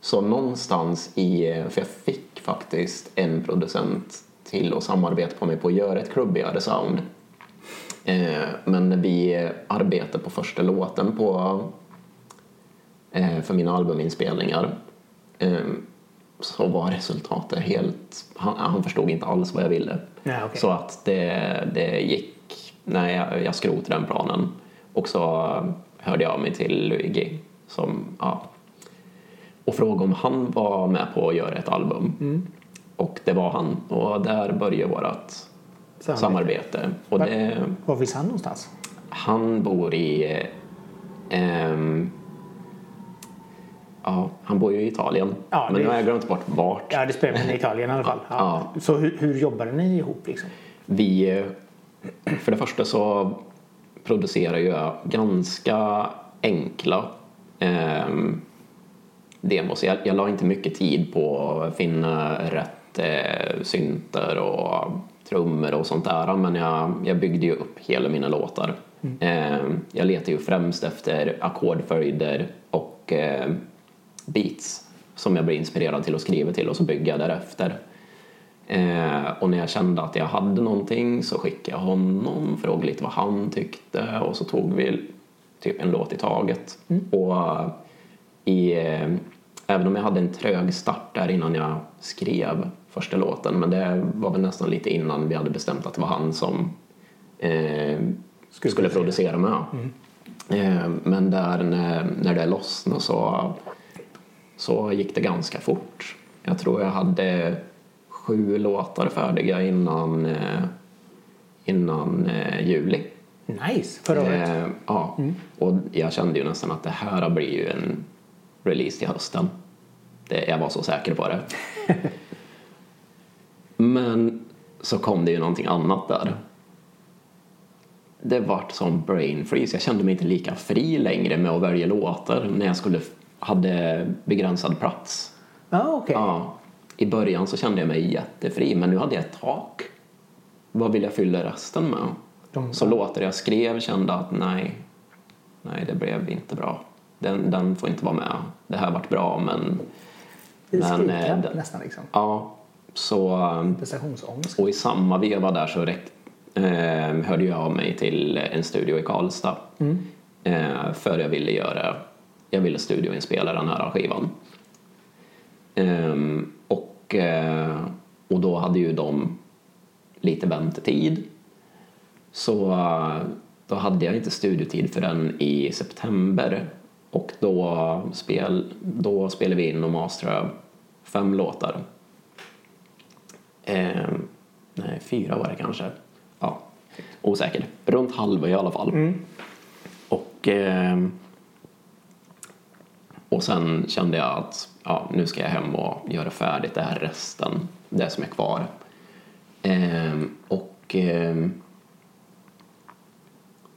Så någonstans i, för jag fick faktiskt en producent till att samarbeta på mig på att göra ett klubbigare sound. Eh, men när vi arbetade på första låten på, eh, för mina albuminspelningar eh, så var resultatet helt... Han, han förstod inte alls vad jag ville. Nej, okej. Så att det, det gick... Nej, jag, jag skrotade den planen. Och så hörde jag av mig till Luigi som... Ja, och frågade om han var med på att göra ett album. Mm. Och det var han. Och där började vårt Samarbete. samarbete. Och det, Var finns han någonstans? han bor i... ehm, ja, han bor ju i Italien. Ja, men det- nu har jag glömt bort vart. Ja, det spelar men i Italien i alla fall. Ja. Så hur, hur jobbade ni ihop liksom? Vi... eh, För det första så producerar jag ganska enkla ehm, demos. Jag, jag la inte mycket tid på att finna rätt eh, synter och trummor och sånt där men jag, jag byggde ju upp hela mina låtar. Ehm, jag letar ju främst efter ackordföljder och eh, beats som jag blir inspirerad till att skriva till och så bygger jag därefter. Eh, och när jag kände att jag hade någonting så skickade jag honom, frågade lite vad han tyckte och så tog vi typ en låt i taget. Och eh, i, eh, även om jag hade en trög start där innan jag skrev första låten men det var väl nästan lite innan vi hade bestämt att det var han som eh, skulle, producera med. Eh, men där när, när det lossnade så, så gick det ganska fort. Jag tror jag hade sju låtar färdiga innan, eh, innan eh, juli. Nice, förra året. Eh, ja, och jag kände ju nästan att det här blir ju en release till hösten. Det, jag var så säker på det. Men så kom det ju någonting annat där. Det vart som brain freeze. Jag kände mig inte lika fri längre med att välja låtar när jag skulle hade begränsad plats. Ja, okej. Ja, I början så kände jag mig jättefri men nu hade jag ett tak. Vad vill jag fylla resten med? De- Så låtar jag skrev kände att nej, nej det blev inte bra. Den, den får inte vara med. Det här vart bra men... Det är men, eh, nästan liksom. Ja, så... ehm, Prestationsångest. Och i samma veva där så räck, eh, hörde jag av mig till en studio i Karlstad. Eh, för jag ville göra, jag ville studioinspela den här skivan. Ehm, och, eh, och då hade ju de lite väntetid. Så eh, då hade jag inte studiotid för den i september och då, spel, då spelade vi in och masterade fem låtar. Eh, nej, fyra var det kanske. Ja, osäker. Runt halva i alla fall. Och, eh, och sen kände jag att ja, nu ska jag hem och göra färdigt det här resten, det som är kvar. Eh, och, eh,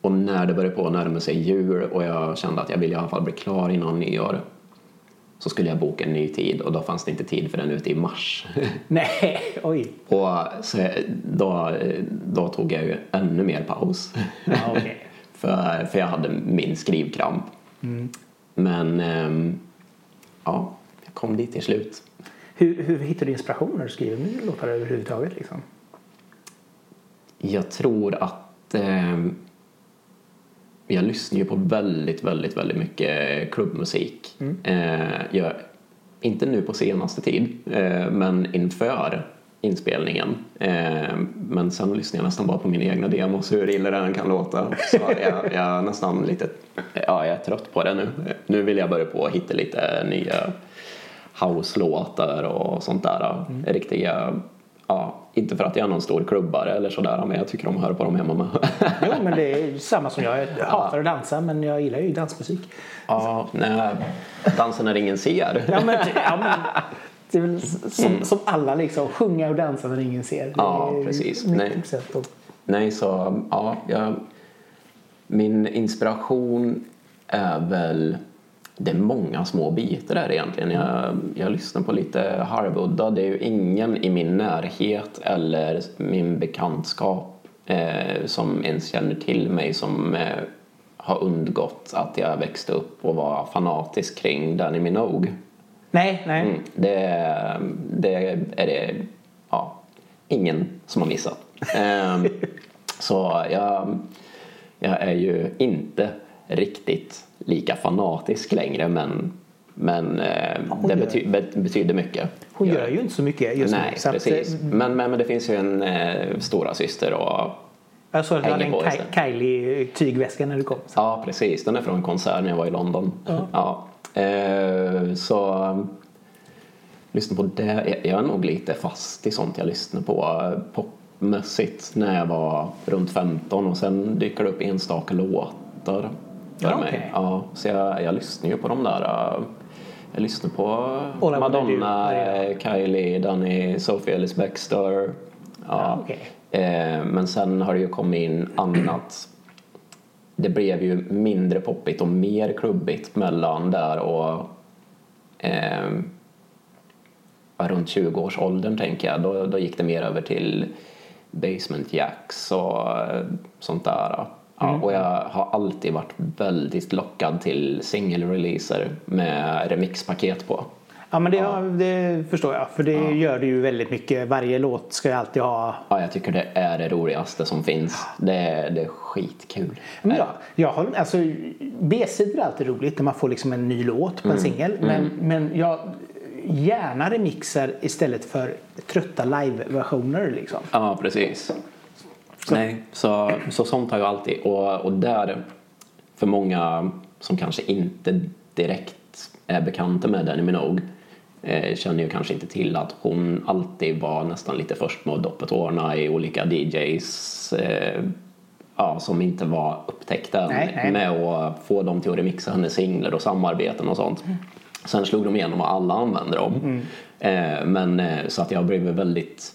och när det började på att närma sig jul och jag kände att jag ville i alla fall bli klar innan nyår så skulle jag boka en ny tid och då fanns det inte tid för den ute i mars. Nej, oj. och så då, då tog jag ju ännu mer paus. Ja, okej. för, för jag hade min skrivkramp. Men ehm, ja, jag kom dit till slut. Hur, hur hittar du inspiration när du skriver låtar överhuvudtaget? Liksom? Jag tror att ehm, jag lyssnar ju på väldigt, väldigt, väldigt mycket klubbmusik. Eh, jag, inte nu på senaste tid, eh, men inför inspelningen. Eh, men sen lyssnar jag nästan bara på mina egna demos, hur illa det än kan låta. Så jag, jag är nästan lite, ja jag är trött på det nu. Nu vill jag börja på att hitta lite nya house-låtar och sånt där. Riktiga, ja, inte för att jag är någon stor klubbare eller sådär, men jag tycker om att höra på dem hemma med. Jo, men det är samma som jag. Jag hatar att dansa, men jag gillar ju dansmusik. ja, nej, dansen när ingen ser. Ja, men, ja, men, det är väl som, som alla liksom, sjunga och dansa när ingen ser. Ja, är precis. Nej. Nej, så ja, jag, min inspiration är väl det är många små bitar där egentligen. Jag, jag lyssnar på lite halvudda. Det är ju ingen i min närhet eller min bekantskap eh, som ens känner till mig som eh, har undgått att jag växte upp och var fanatisk kring Danny Minogue. Nej, nej. Mm, det, det är det ja, ingen som har missat. Ehm, så jag, jag är ju inte riktigt lika fanatisk längre men, men eh, det bety, bet, betyder mycket. Hon gör ju inte så mycket just Nej, nu. Så att, precis. eh, Men, men, men det finns ju en eh, stora syster och jag såg att du hade en istället. Kylie-tygväska när du kom. Så. Ja, precis. Den är från en konsert när jag var i London. Ja. Eh, så lyssna på det. Jag- Jag är nog lite fast i sånt jag lyssnar på eh, popmässigt när jag var runt 15 och sen dyker det upp enstaka låtar för Ja, mig. okej. Ja, så jag, jag lyssnar ju på de där eh, jag lyssnar på wanna Madonna, eh, Kylie, Danny, Sophie Ellis Bextor. Ja. Okej. Eh, men sen har det ju kommit in annat. Det blev ju mindre poppigt och mer klubbigt mellan där och eh, runt 20-årsåldern tänker jag. Då, då gick det mer över till Basement Jacks och sånt där. Ja, Och jag har alltid varit väldigt lockad till singelreleaser med remixpaket på. Ja, men det, ja. det förstår jag. För det gör det ju väldigt mycket. Varje låt ska ju alltid ha... Ja, jag tycker det är det roligaste som finns. Det, är- det är skitkul. Men ja, jag har, alltså, B-sidor är alltid roligt när man får liksom en ny låt på Mm. en singel. Men, men jag gärna remixar istället för trötta live-versioner. Liksom. Ja, precis. Nej, så, så sånt har jag alltid. Och, och där, för många som kanske inte direkt är bekanta med Danny Minogue eh, känner ju kanske inte till att hon alltid var nästan lite först med att doppa tårna i olika DJs eh, ja, som inte var upptäckta Nej, nej. med att få dem till att remixa hennes singlar och samarbeten och sånt. Sen slog de igenom och alla använde dem. Eh, men eh, så att jag blev väldigt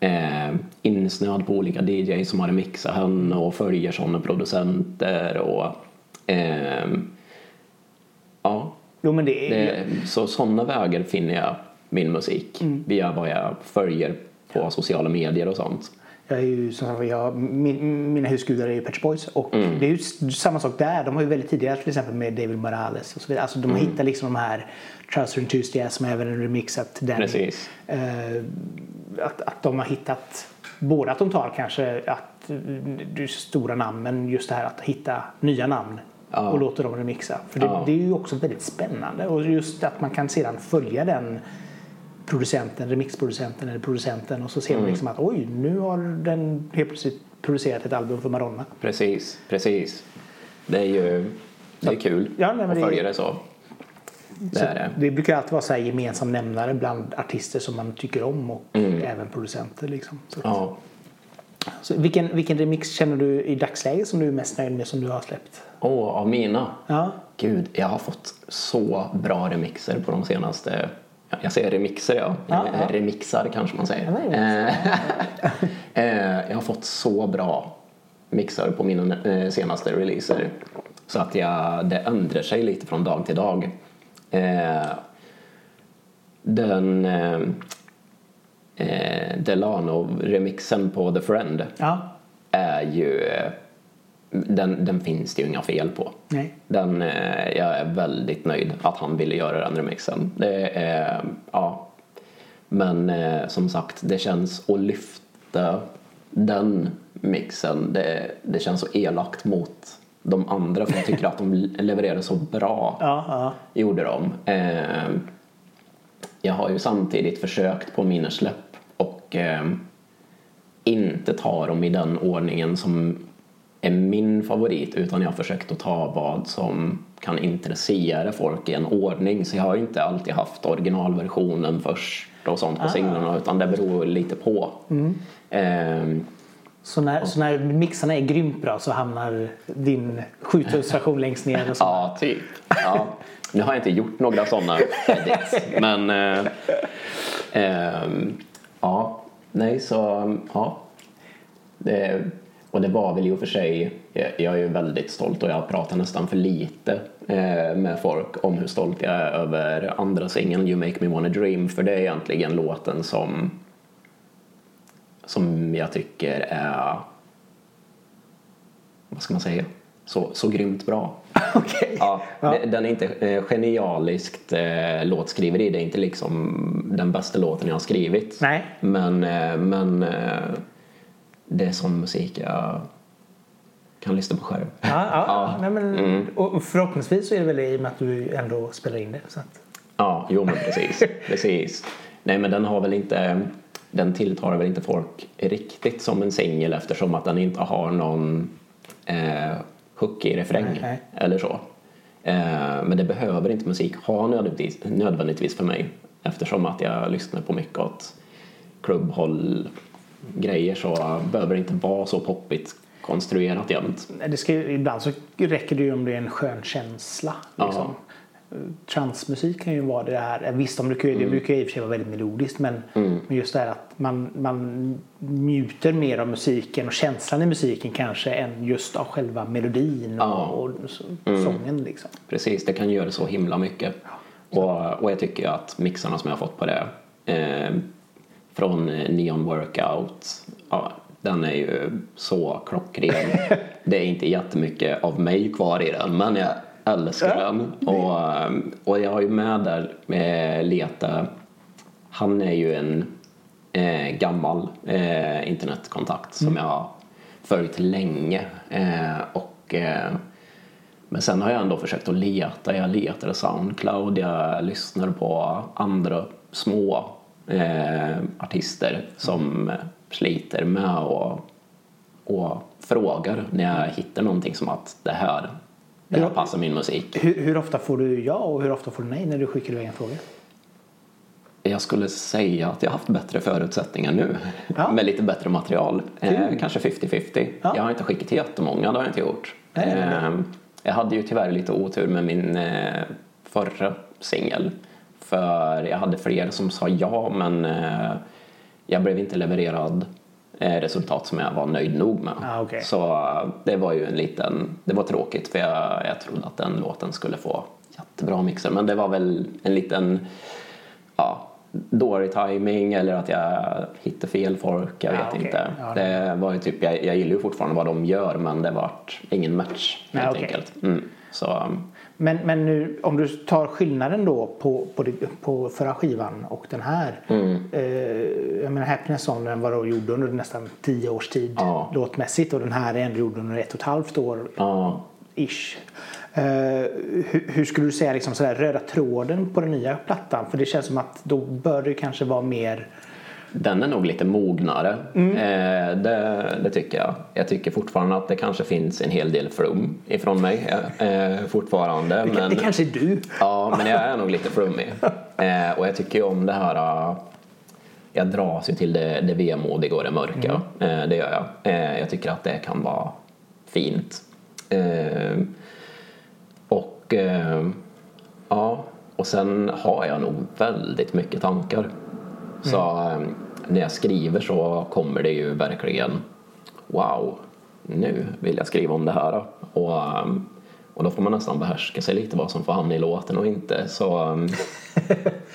eh, insnöad på olika DJs som har remixat henne och följer sådana producenter och ehm, ja, Jo, men det är, det, så sådana vägar finner jag min musik via vad jag följer på sociala medier och sånt. Jag är ju som sagt, jag, min, mina husgudar är ju Shop Boys och Mm. det är ju samma sak där. De har ju väldigt tidigare till exempel med David Morales och så vidare. Alltså de Mm. hittar liksom de här Trouser Enthusiast som även remixat Danny. Precis. Eh, att, att de har hittat både att de tar kanske att det stora namn men just det här att hitta nya namn Ja. och låter dem remixa. För det, Ja. det är ju också väldigt spännande och just att man kan sedan följa den producenten, remixproducenten eller producenten och så ser man Mm. liksom att oj, nu har den helt plötsligt producerat ett album för Madonna. Precis, precis. Det är ju det är kul Ja, nej, att följa det så. Det det. Det brukar alltid vara så här gemensam nämnare bland artister som man tycker om och även producenter. Liksom. Så, Mm. Ja. så vilken, vilken remix känner du i dagsläget som du är mest nöjd med som du har släppt? Åh, av mina? Ja, Gud, jag har fått så bra remixer på de senaste... ja, Jag säger remixer, ja. Ja, ja. Remixar kanske man säger. Eh, eh, jag har fått så bra mixar på mina eh, senaste releaser. Så att jag, det ändrar sig lite från dag till dag. Eh, den eh, Delano-remixen på The Friend ja. är ju... eh, Den, den finns det ju inga fel på. Nej. Den, eh, jag är väldigt nöjd att han ville göra den remixen. Det är, ja. Men eh, som sagt, det känns att lyfta den mixen. Det, det känns så elakt mot de andra för jag tycker att de levererade så bra. Ja, ja. Gjorde de. Eh, jag har ju samtidigt försökt på mina släpp och eh, inte ta dem i den ordningen som är min favorit utan jag har försökt att ta vad som kan intressera folk i en ordning så jag har inte alltid haft originalversionen först och sånt på singlarna utan det beror lite på. Eh, så, när, så när mixarna är grymt bra så hamnar din 7000-version längst ner? Och så. Ja, typ. Ja. Nu har jag inte gjort några sådana edits, men eh, eh, ja, nej så ja. Det, och det var väl i och för sig, jag, jag är ju väldigt stolt och jag pratar nästan för lite eh, med folk om hur stolt jag är över andra singeln You Make Me Wanna Dream för det är egentligen låten som som jag tycker är vad ska man säga så, så grymt bra. Okej. Ja, Ja. Den är inte eh, genialiskt eh, låtskriveri. Det är inte liksom den bästa låten jag har skrivit. Nej. Men, eh, men eh, det är sån musik jag kan lyssna på själv. Ja, ja, Ja. Nej, men, Mm. och förhoppningsvis så är det väl i och med att du ändå spelar in det. Så att, Ja, jo men precis. precis. Nej men den har väl inte, den tilltalar väl inte folk riktigt som en singel eftersom att den inte har någon eh, hookig refräng nej. eller så. Eh, men det behöver inte musik ha nödvändigtvis, nödvändigtvis för mig eftersom att jag lyssnar på mycket åt klubbhåll grejer så behöver det inte vara så poppigt konstruerat jämt. det ska, ibland så räcker det ju om det är en skön känsla. Liksom. Transmusik kan ju vara det här. Visst, de brukar, Mm. det brukar ju i och för sig vara väldigt melodiskt men, men just det här att man, man njuter mer av musiken och känslan i musiken kanske än just av själva melodin och, Ja. och så, Mm. sången. Liksom. Precis, det kan göra så himla mycket. Och, och jag tycker att mixarna som jag har fått på det eh, från eh, Neon Workout, ja, den är ju så klockren. det är inte jättemycket av mig kvar i den, men jag älskar Ja. den. Och, eh, och jag har ju med där med Leta, han är ju en eh, gammal eh, internetkontakt som jag har följt länge. Eh, och eh, men sen har jag ändå försökt att leta. Jag letade Soundcloud, jag lyssnar på andra små eh, artister som sliter med och, och frågar när jag hittar någonting som att det här, det här passar min musik. Hur, hur ofta får du ja och hur ofta får du nej när du skickar iväg en fråga? Jag skulle säga att jag haft bättre förutsättningar nu Ja. med lite bättre material. Eh, kanske 50-50. Ja. Jag har inte skickat till jättemånga, det har jag inte gjort. Nej, nej, nej. Eh, jag hade ju tyvärr lite otur med min eh, förra singel. För jag hade fler som sa ja men eh, jag blev inte levererad resultat som jag var nöjd nog med. Ah, okej. Så eh, det var ju en liten, det var tråkigt för jag, jag trodde att den låten skulle få jättebra mixer men det var väl en liten ja, dålig timing eller att jag hittade fel folk, jag Ja, vet okej. inte. Ja, det var ju typ, jag, jag gillar ju fortfarande vad de gör men det vart ingen match helt okej. enkelt. Mm. Så Men, men nu, om du tar skillnaden då på, på, på förra skivan och den här. Mm. Eh, jag menar Happiness Song den var då gjord under nästan tio års tid Ja. låtmässigt och den här är ändå gjord under ett och ett halvt år ja, ish. Eh, hur, hur skulle du säga liksom sådär, röda tråden på den nya plattan? För det känns som att då bör det kanske vara mer Den är nog lite mognare. Eh, det, det tycker jag. Jag tycker fortfarande att det kanske finns en hel del flum ifrån mig eh, fortfarande. Det, men, det kanske är du. Ja, men jag är nog lite flummig. Eh, och jag tycker om det här... eh, Jag dras ju till det, det vemodiga och det mörka. Eh, det gör jag. Eh, jag tycker att det kan vara fint. Eh, och eh, ja, och sen har jag nog väldigt mycket tankar. Så eh, när jag skriver så kommer det ju verkligen wow, nu vill jag skriva om det här. Och, eh, och då får man nästan behärska sig lite vad som får hamna i låten och inte. Så,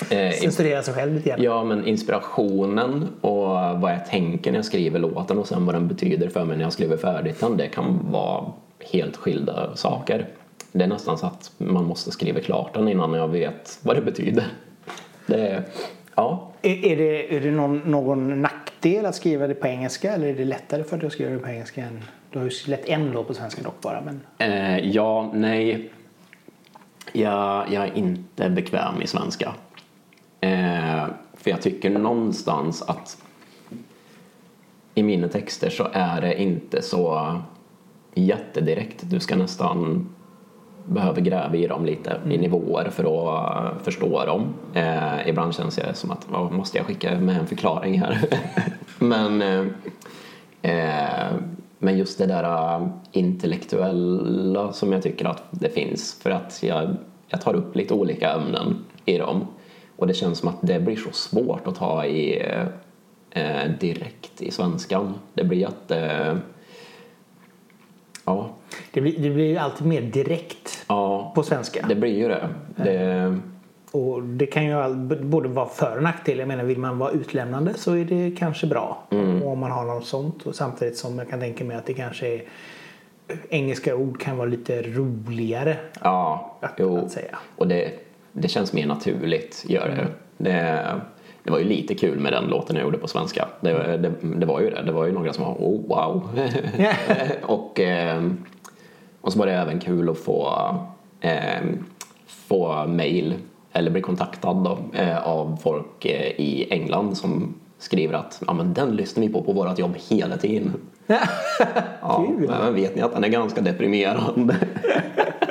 eh, Censurera sig själv lite grann. Ja, men inspirationen och vad jag tänker när jag skriver låten och sen vad den betyder för mig när jag skriver färdigt den, det kan vara helt skilda saker. Det är nästan så att man måste skriva klart den innan jag vet vad det betyder. Det ja, är, är det, är det någon, någon nackdel att skriva det på engelska eller är det lättare för dig att skriva det på engelska än... Du har ju släppt en låt på svenska dock bara men... eh, ja, nej. Jag, jag är inte bekväm i svenska. Eh, för jag tycker någonstans att i mina texter så är det inte så jättedirekt. Du ska nästan behöva gräva i dem lite i nivåer för att uh, förstå dem. Eh, ibland känns det som att vad måste jag skicka med en förklaring här? men, eh, eh, men just det där uh, intellektuella som jag tycker att det finns för att jag, jag tar upp lite olika ämnen i dem och det känns som att det blir så svårt att ta i eh, direkt i svenskan. Det blir jätte... Ja, Det blir, det blir ju alltid mer direkt ja på svenska. det blir ju det. det Och det kan ju all- både vara för och nackdel. Jag menar vill man vara utlämnande så är det kanske bra. Mm. Om man har något sånt. Och samtidigt som jag kan tänka mig att det kanske är engelska ord kan vara lite roligare ja, att, att säga. Och det, det känns mer naturligt, gör det. det. Det var ju lite kul med den låten jag gjorde på svenska. Det, det, det var ju det. Det var ju några som var oh, wow. och, eh, och så var det även kul att få, eh, få mail eller bli kontaktad då, eh, av folk eh, i England som skriver att ja, men den lyssnar vi på på vårt jobb hela tiden. Ja, men vet ni att den är ganska deprimerande?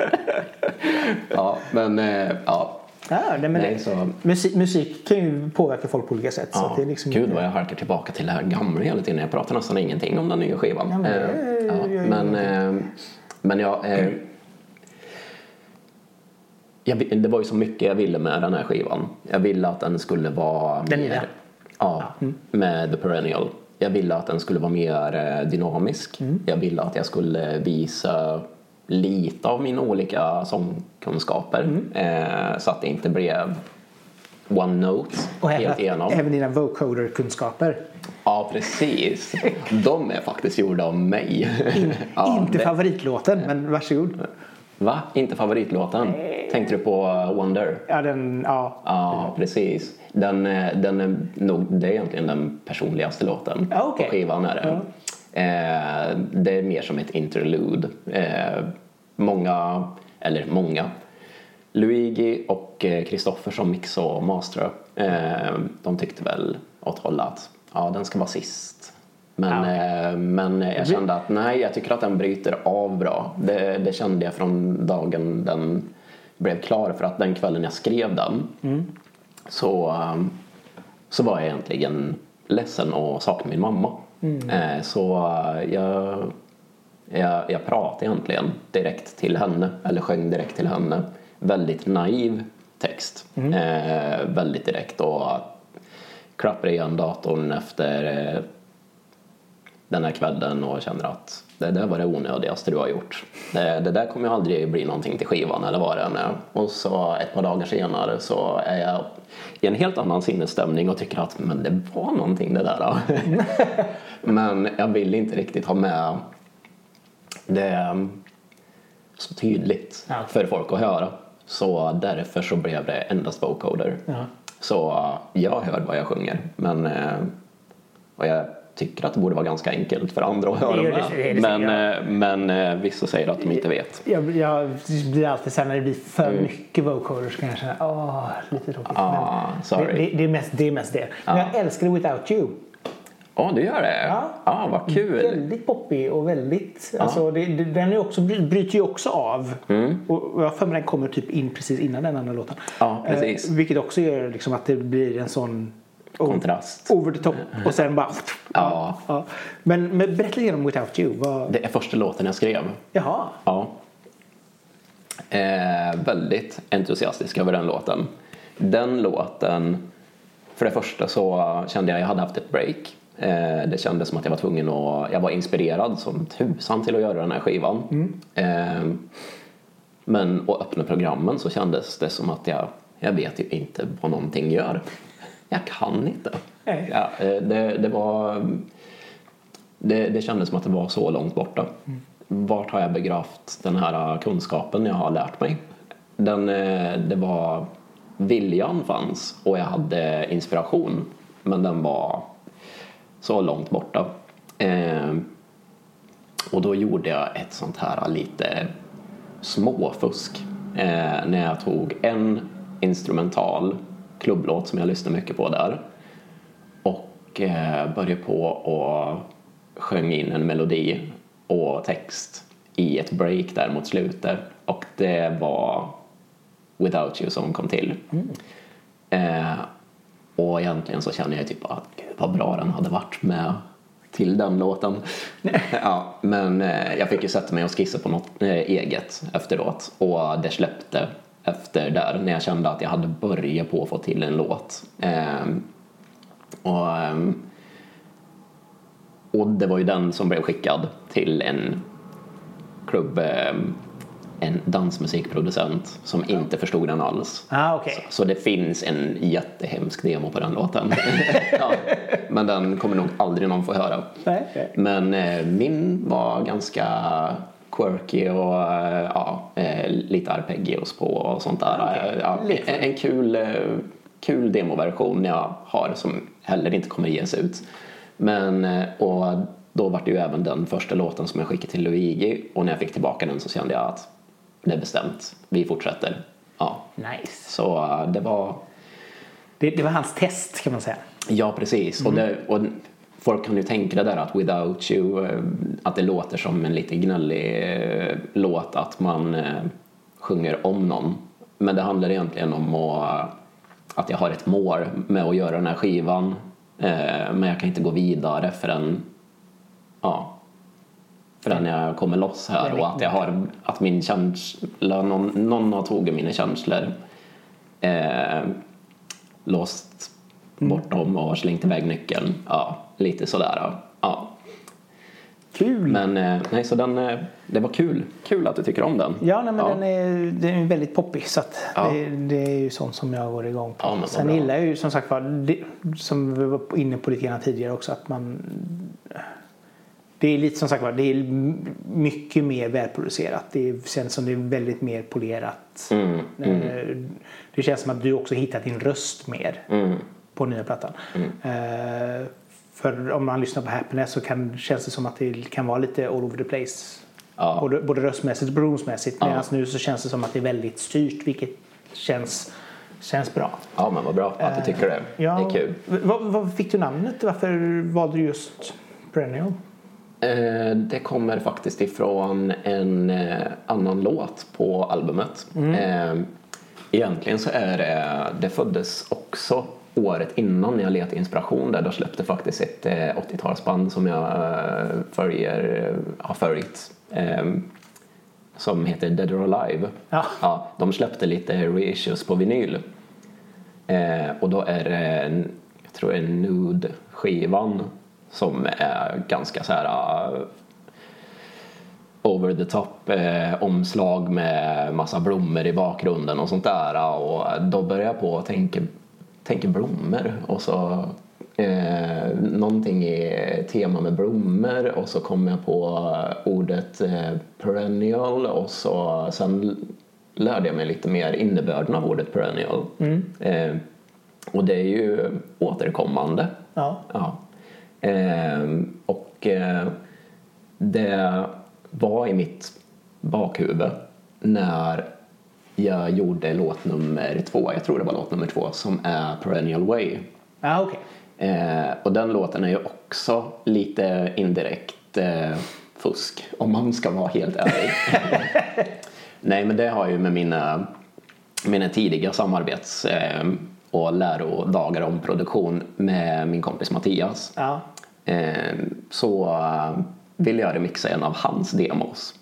ja, men eh, ja. Ja, nej, men Nej, så- musik, musik kan ju påverka folk på olika sätt. så ja. att det är liksom Gud inte- vad jag halkar tillbaka till det här gamla hela tiden. Jag pratar nästan ingenting om den nya skivan. Ja, men Eh, ja, men, eh, men jag, eh, jag, det var ju så mycket jag ville med den här skivan. Jag ville att den skulle vara Den mer? Ja, med The Perennial. Jag ville att den skulle vara mer eh, dynamisk. Mm. Jag ville att jag skulle visa lite av mina olika sångkunskaper. Mm. Eh, så att det inte blev one note Och helt även, igenom. även dina vocoder-kunskaper. Ja, precis. De är faktiskt gjorda av mig. Ja, inte det- favoritlåten, men varsågod. Va? Inte favoritlåten? Tänkte du på uh, Wonder? Ja, den, ja. Ja, precis. Den, eh, den är nog, det är egentligen den personligaste låten Ja, okej. på skivan. Är det. Eh, det är mer som ett interlude. Eh, många, eller många, Luigi och Kristoffer som mixade och masterade, eh, de tyckte väl åt hålla att ja, den ska vara sist. Men, Ja. eh, men jag kände att nej, jag tycker att den bryter av bra. Det, det kände jag från dagen den blev klar för att den kvällen jag skrev den så, um, så var jag egentligen ledsen och saknade min mamma. Eh, Så jag, jag, jag pratade egentligen direkt till henne, eller sjöng direkt till henne. Väldigt naiv text. Eh, väldigt direkt och klappade igen datorn efter eh, den här kvällen och känner att det där var det onödigaste du har gjort. Det, det där kommer ju aldrig bli någonting till skivan eller vad det än är. Och så ett par dagar senare så är jag i en helt annan sinnesstämning och tycker att men det var någonting det där. men jag vill inte riktigt ha med det så tydligt Ja. för folk att höra. Så därför så blev det endast vocoder. Ja. Så jag hör vad jag sjunger. Men, eh, och jag tycker att det borde vara ganska enkelt för andra att höra Det det- det det- men, ja. eh, men eh, vissa säger att de inte vet. Jag, jag blir alltid så här när det blir för Mm. mycket vocoders kan jag känna åh, lite tråkigt. Ah, sorry. Det, det, det, är mest, det är mest det. Men jag älskar Without You. Ja, du gör det? Ja. Ja, vad kul. Väldigt poppig och väldigt... Alltså, det, det, den är också, bryter ju också av. Och jag för mig den kommer typ in precis innan den andra låten. Ja, precis. Eh, vilket också gör liksom att det blir en sån... Kontrast. Over the top. Och sen bara... Ja. ja. Men, men berätta lite om Without You. Vad, Det är första låten jag skrev. jaha. Ja. Eh, väldigt entusiastisk över den låten. Den låten, för det första så kände jag att jag hade haft ett break. Eh, det kändes som att jag var tvungen att, jag var inspirerad som tusan till att göra den här skivan. Eh, men att öppna programmen så kändes det som att jag, jag vet ju inte vad någonting gör. Jag kan inte. Nej. Ja, eh, det, det var det, det kändes som att det var så långt borta. Vart har jag begravt den här kunskapen jag har lärt mig? Den, eh, det var, viljan fanns och jag hade inspiration men den var så långt borta. Eh, och då gjorde jag ett sånt här lite småfusk eh, när jag tog en instrumental klubblåt som jag lyssnade mycket på där och eh, började på och sjöng in en melodi och text i ett break där mot slutet och det var Without You som kom till. Eh, och egentligen så känner jag typ att gud vad bra den hade varit med till den låten. ja, men eh, jag fick ju sätta mig och skissa på något eh, eget efteråt och det släppte efter där när jag kände att jag hade börjat på att få till en låt. Eh, och, ehm, och det var ju den som blev skickad till en klubb, ehm, en dansmusikproducent som inte förstod den alls. Ah, okej. Så det finns en jättehemsk demo på den låten. ja, men den kommer nog aldrig någon få höra. Nej, nej. Men eh, min var ganska quirky och eh, ja, eh, lite arpeggios på och sånt där. Okej. Ja, Lite. en, en kul, eh, kul demoversion jag har som heller inte kommer ges ut. Men, eh, och då var det ju även den första låten som jag skickade till Luigi och när jag fick tillbaka den så kände jag att det är bestämt, vi fortsätter. Ja. Nice. Så eh, det var Det, det var hans test kan man säga. Ja, precis. Och, det, och folk kan ju tänka det där att Without You, eh, att det låter som en lite gnällig eh, låt att man eh, sjunger om någon. Men det handlar egentligen om att, att jag har ett mål med att göra den här skivan. Men jag kan inte gå vidare förrän, ja, förrän jag kommer loss här och att jag har, att min känsla, någon, någon har tagit mina känslor eh, låst bort dem och slängt iväg nyckeln. Ja, lite sådär. Ja. Kul! Men eh, nej, så den, eh, det var kul. Kul att du tycker om den. Ja, nej, men Ja. Den, är, den är väldigt poppig så att Ja. det, det är ju sånt som jag går igång på. Ja, Sen bra. gillar jag ju som sagt var, det, som vi var inne på lite grann tidigare också, att man det är lite som sagt var, det är mycket mer välproducerat. Det känns som det är väldigt mer polerat. Mm, Eh, Det känns som att du också hittat din röst mer Mm. på nya plattan. Eh, För om man lyssnar på Happiness så kan, känns det som att det kan vara lite all over the place. Ja. Både, både röstmässigt och produktionsmässigt. Ja. Medan nu så känns det som att det är väldigt styrt vilket känns, känns bra. Ja, men vad bra att du tycker det. Ja, Det är kul. Vad, vad fick du namnet? Varför valde du just Perennial? Eh, det kommer faktiskt ifrån en eh, annan låt på albumet. Eh, egentligen så är det, det föddes också året innan jag letade inspiration där. Då släppte faktiskt ett eh, 80-talsband som jag eh, följer, har följt. Eh, som heter Dead or Alive. Ja. Ja, de släppte lite reissues på vinyl. Eh, och då är det, jag tror det är Nude-skivan som är ganska så här uh, over the top eh, omslag med massa blommor i bakgrunden och sånt där. Och då börjar jag på att tänka, tänka blommor och så eh, någonting i tema med blommor och så kom jag på ordet eh, perennial och så sen lärde jag mig lite mer innebörden av ordet perennial. Eh, och det är ju återkommande. Ja. Ja. Ehm, och eh, det var i mitt bakhuvud när jag gjorde låt nummer två, jag tror det var låt nummer två, som är Perennial Way. Ja, okej. Eh, och den låten är ju också lite indirekt eh, fusk, om man ska vara helt ärlig. Nej, men det har ju med mina, mina tidiga samarbets eh, och lärodagar om produktion med min kompis Mattias. Ja. Eh, så eh, ville jag remixa en av hans demos.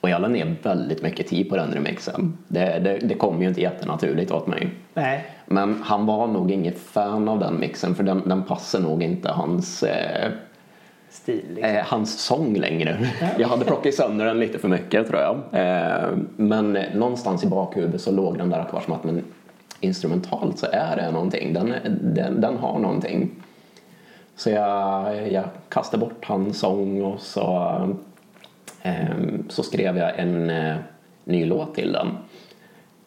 Och jag la ner väldigt mycket tid på den remixen. Det, det, det kom ju inte jättenaturligt åt mig. Nej. Men han var nog ingen fan av den mixen för den, den passar nog inte hans, eh, Stil liksom. eh, hans sång längre. Jag hade plockat sönder den lite för mycket tror jag. Eh, men någonstans i bakhuvudet så låg den där kvar som att men instrumentalt så är det någonting. Den, den, den har någonting. Så jag, jag kastade bort hans sång och så, så skrev jag en eh, ny låt till den.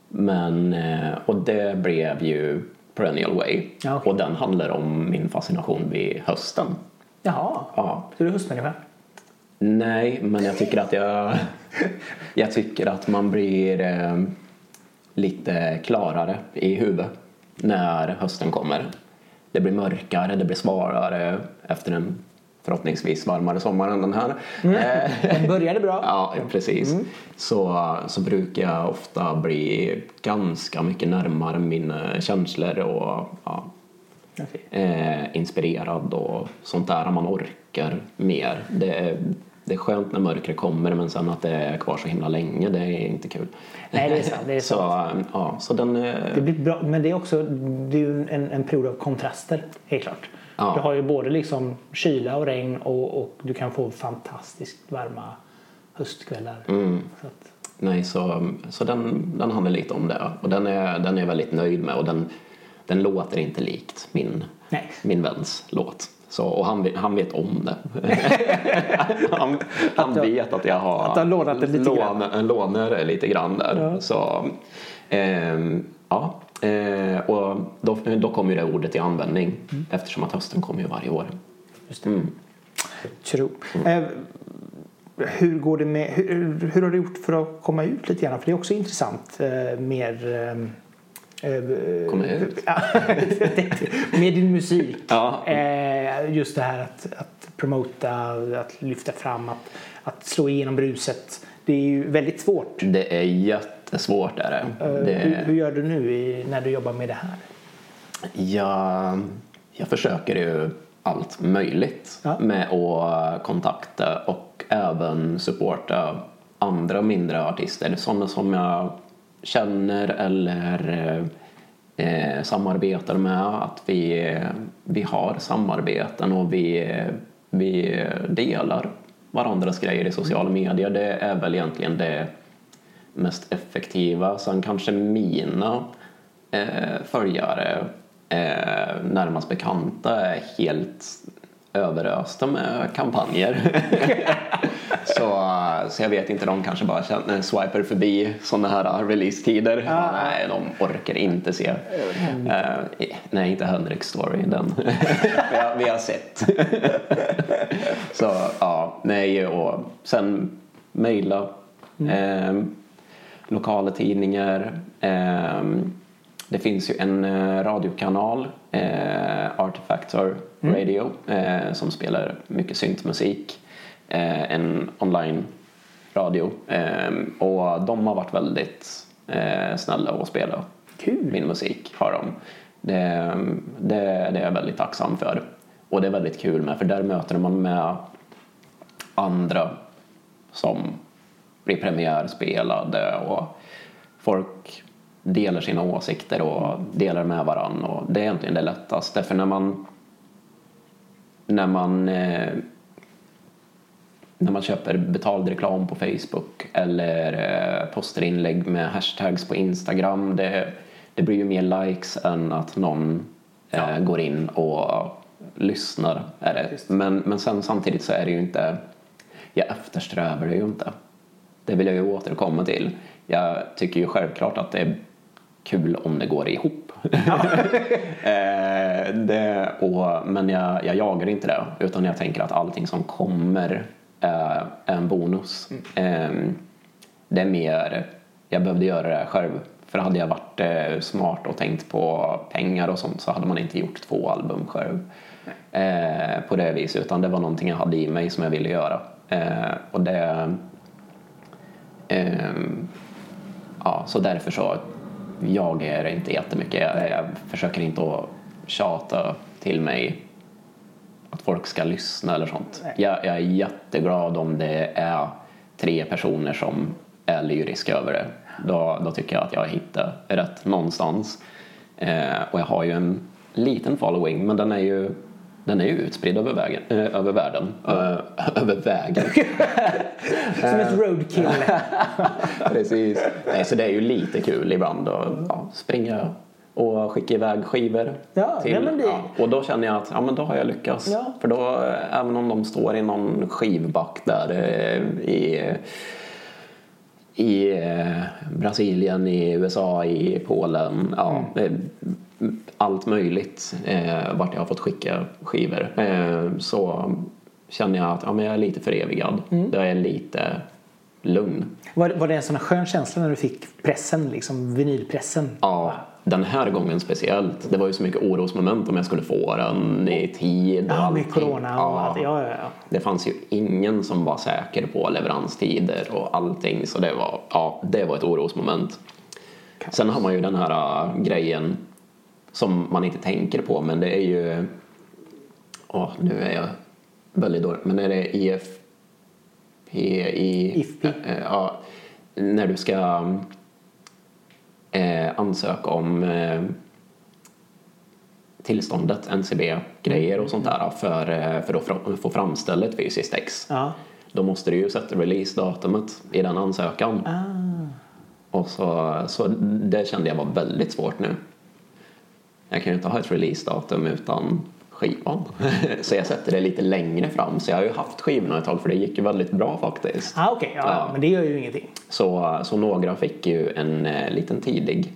Men, eh, och det blev ju Perennial Way. Ja, okej. Och den handlar om min fascination vid hösten. Jaha. Ja. Så du är höstmänniska? Nej, men jag tycker att jag, jag tycker att man blir eh, lite klarare i huvudet när hösten kommer. Det blir mörkare, det blir svalare efter en förhoppningsvis varmare sommar än den här. Eh, Den började bra. Ja, precis. Så, så brukar jag ofta bli ganska mycket närmare mina känslor och ja, Okej. eh, inspirerad och sånt där. Man orkar mer. Det är, det är skönt när mörkret kommer men sen att det är kvar så himla länge, det är inte kul. Nej, det är sant. Det är så, sant. ja, så den... eh, Det blir bra, men det är också det är en, en period av kontraster, helt klart. Ja. Du har ju både liksom kyla och regn och, och du kan få fantastiskt varma höstkvällar. Mm. Så att, Nej, så, så den, den handlar lite om det. Och den är, den är jag väldigt nöjd med och den, den låter inte likt min, Nej. min väns låt. Så, och han, han vet om det. han han vet att jag har, att lånat det lite grann. lån, lånar det lite grann där. Ja. Så, ehm, ja. Eh, och då, då kommer det ordet till användning Mm. eftersom att hösten kommer ju varje år. just. Mm. Tro. Eh, hur går det med, hur, hur har du gjort för att komma ut lite grann? För det är också intressant. Eh, mer... Eh, eh, Komma ut? Med din musik. Ja. Eh, just det här att, att promota, att lyfta fram, att, att slå igenom bruset. Det är ju väldigt svårt. Det är jättesvårt. Är det. Eh, det hur, hur gör du nu i, när du jobbar med det här? Jag, jag försöker ju allt möjligt Ja. med att kontakta och även supporta andra mindre artister. Sådana som jag känner eller eh, samarbetar med. Att vi, vi har samarbeten och vi, vi delar varandras grejer i sociala medier. Det är väl egentligen det mest effektiva. Sen kanske mina eh, följare eh, närmast bekanta är helt överösta med kampanjer. så, så jag vet inte, de kanske bara känner, swipar förbi sådana här release-tider. Ah. Nej, de orkar inte se. Eh, nej, inte Henriks story, den vi, har, vi har sett. så ja, nej och sen mejla. Eh, lokala tidningar. Eh, det finns ju en eh, radiokanal, eh, Artifactor Radio, eh, som spelar mycket syntmusik. En online radio. Eh, och de har varit väldigt snälla att spela Kul. min musik. har de. Det, det, det är jag väldigt tacksam för. Och det är väldigt kul med, för där möter man med andra som blir premiärspelade och folk delar sina åsikter och delar med varandra och det är egentligen det lättaste för när man när man eh, när man köper betald reklam på Facebook eller eh, postar inlägg med hashtags på Instagram det, det blir ju mer likes än att någon eh, går in och lyssnar. Är det. Men, men sen samtidigt så är det ju inte jag eftersträvar det ju inte. Det vill jag ju återkomma till. Jag tycker ju självklart att det är kul om det går ihop. eh, det, och, men jag, jag jagar inte det utan jag tänker att allting som kommer är en bonus. Eh, det är mer, jag behövde göra det själv. För hade jag varit eh, smart och tänkt på pengar och sånt så hade man inte gjort två album själv. Eh, på det viset utan det var någonting jag hade i mig som jag ville göra. Och det ehm, ja, så därför så jag är inte jättemycket. Jag, jag försöker inte att tjata till mig att folk ska lyssna eller sånt. Jag, jag är jätteglad om det är tre personer som är lyriska över det. Då, då tycker jag att jag har hittat rätt någonstans. Eh, och jag har ju en liten following men den är ju den är ju utspridd över, vägen, äh, över världen. Äh, över vägen. Som ett roadkill. Precis. Nej, så det är ju lite kul ibland att ja, springa och skicka iväg skivor. Ja, till, nej, det... ja, och då känner jag att ja, men då har jag lyckats. Ja. För då, även om de står i någon skivback där i i Brasilien, i USA, i Polen. Ja, mm allt möjligt eh, vart jag har fått skicka skivor. Eh, så känner jag att ja, men jag är lite förevigad. Mm. Jag är lite lugn. Var, var det en sån här skön känsla när du fick pressen, liksom vinylpressen? Ja, den här gången speciellt. Det var ju så mycket orosmoment om jag skulle få den i tid. Och ja, med corona och ja. allt. Ja, ja, ja. Det fanns ju ingen som var säker på leveranstider och allting. Så det var, ja, det var ett orosmoment. Sen har man ju den här uh, grejen som man inte tänker på men det är ju åh, nu är jag väldigt dålig men är det IFP i, IFP. Äh, ja, när du ska äh, ansöka om äh, tillståndet, NCB-grejer och sånt där för, för att få framställa ett fysiskt ex. Ja. Då måste du ju sätta release-datumet i den ansökan. Ah. Och så, så det kände jag var väldigt svårt nu. Jag kan ju inte ha ett releasedatum utan skivan. så jag sätter det lite längre fram. Så jag har ju haft skivorna ett tag för det gick ju väldigt bra faktiskt. Ah, Okej, okay. ja, ja. men det gör ju ingenting. Så, så några fick ju en eh, liten tidig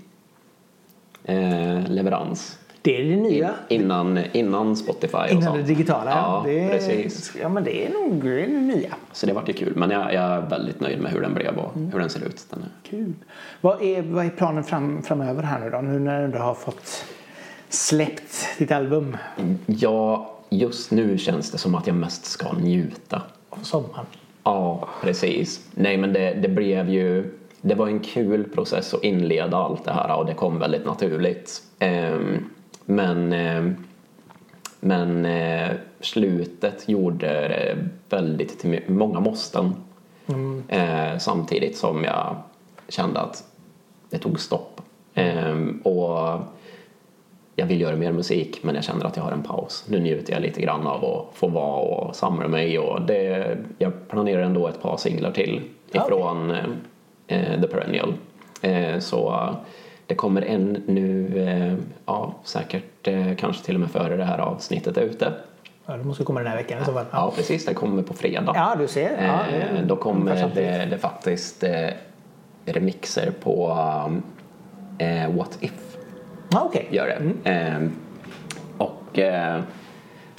eh, leverans. Det är det nya. innan, innan Spotify och Innan sånt. det digitala, ja. Det är, precis. Ja, men det är nog det, är det nya. Så det vart ju kul. Men jag, jag, är väldigt nöjd med hur den blev och mm. hur den ser ut. Den är... Kul. Vad är, vad är planen fram, framöver här nu då? Nu när du har fått släppt ditt album? Ja, just nu känns det som att jag mest ska njuta. Av sommaren? Ja, precis. Nej, men det, det blev ju... Det var en kul process att inleda allt det här och det kom väldigt naturligt. Ehm, men ehm, men eh, slutet gjorde det väldigt till många måsten. Mm. Eh, samtidigt som jag kände att det tog stopp. Ehm, och jag vill göra mer musik men jag känner att jag har en paus. Nu njuter jag lite grann av att få vara och samla mig och det, jag planerar ändå ett par singlar till ifrån okay. eh, The Perennial. Eh, så eh, det kommer en nu, eh, ja säkert eh, kanske till och med före det här avsnittet är ute. Ja, det måste komma den här veckan i så fall. Ja, precis. Det kommer på fredag. Ja, du ser. Ja, det, då kommer det, det faktiskt remixer på What If Ah, okay. Gör det. Mm. Eh, och eh,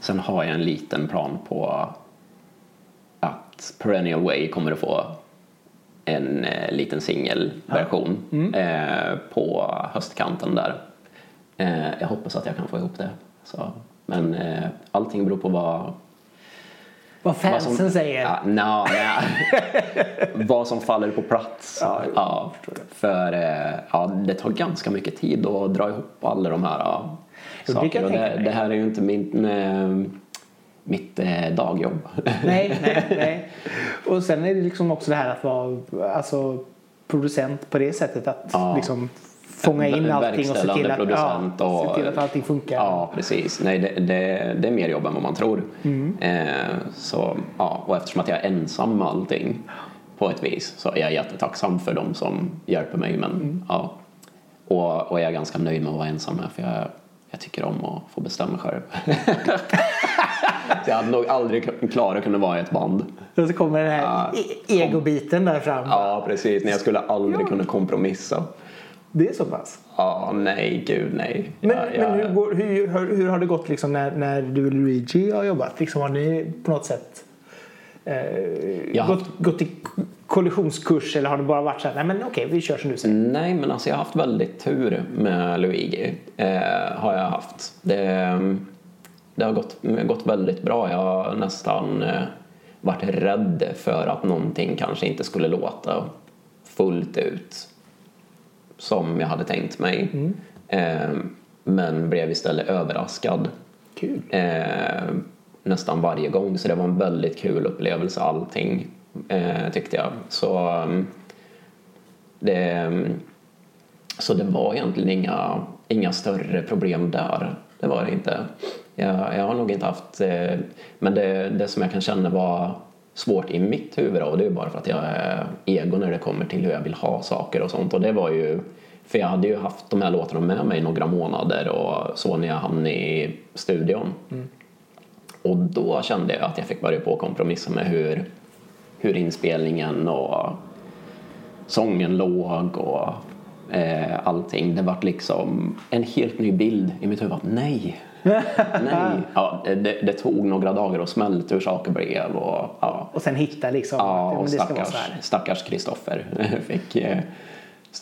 sen har jag en liten plan på att Perennial Way kommer att få en eh, liten singelversion ah. mm. eh, på höstkanten där. Eh, jag hoppas att jag kan få ihop det. Så, men eh, allting beror på vad vad fansen vad som, säger? Ja, no, no. vad som faller på plats. Ja, ja, för eh, ja, det tar ganska mycket tid att dra ihop alla de här ja, sakerna. Det, det, här är ju inte min, eh, mitt eh, dagjobb. nej, nej, nej. Och sen är det liksom också det här att vara alltså, producent på det sättet att liksom fånga in allting och se till, att, ja, och, se till att allting funkar. Ja, precis. Nej, det, det, det är mer jobb än vad man tror. Mm. Eh, så, ja, och eftersom att jag är ensam med allting på ett vis så är jag jättetacksam för de som hjälper mig. Men, mm. ja, och, och jag är ganska nöjd med att vara ensam här för jag, jag tycker om att få bestämma själv. jag hade nog aldrig klarat att kunna vara i ett band. Så kommer den här ja, egobiten där fram. Ja, precis. Nej, jag skulle aldrig kunna kompromissa. Det är så pass? Ja, nej, gud nej. Men, ja, ja, men hur, går, hur, hur, hur har det gått liksom när, när du och Luigi har jobbat? Liksom har ni på något sätt eh, gått, gått i kollisionskurs eller har det bara varit så här, nej men okej, vi kör som du säger? Nej, men alltså jag har haft väldigt tur med Luigi. Eh, har jag haft. Det, det har gått, gått väldigt bra. Jag har nästan eh, varit rädd för att någonting kanske inte skulle låta fullt ut som jag hade tänkt mig. Eh, men blev istället överraskad Kul. eh, nästan varje gång. Så det var en väldigt kul upplevelse allting eh, tyckte jag. Så um, det, um, så det var egentligen inga, inga större problem där. Det var det inte. Jag, jag har nog inte haft... Eh, men det, det som jag kan känna var svårt i mitt huvud och det är bara för att jag är ego när det kommer till hur jag vill ha saker och sånt. Och det var ju... För jag hade ju haft de här låtarna med mig några månader och så när jag hamnade i studion. Och då kände jag att jag fick börja på att kompromissa med hur, hur inspelningen och sången låg och eh, allting. Det vart liksom en helt ny bild i mitt huvud. att Nej, nej. Ja, det, det tog några dagar att smälta hur saker blev. Och, ja. Och sen hitta liksom, Ja, och stackars, stackars Kristoffer fick... eh,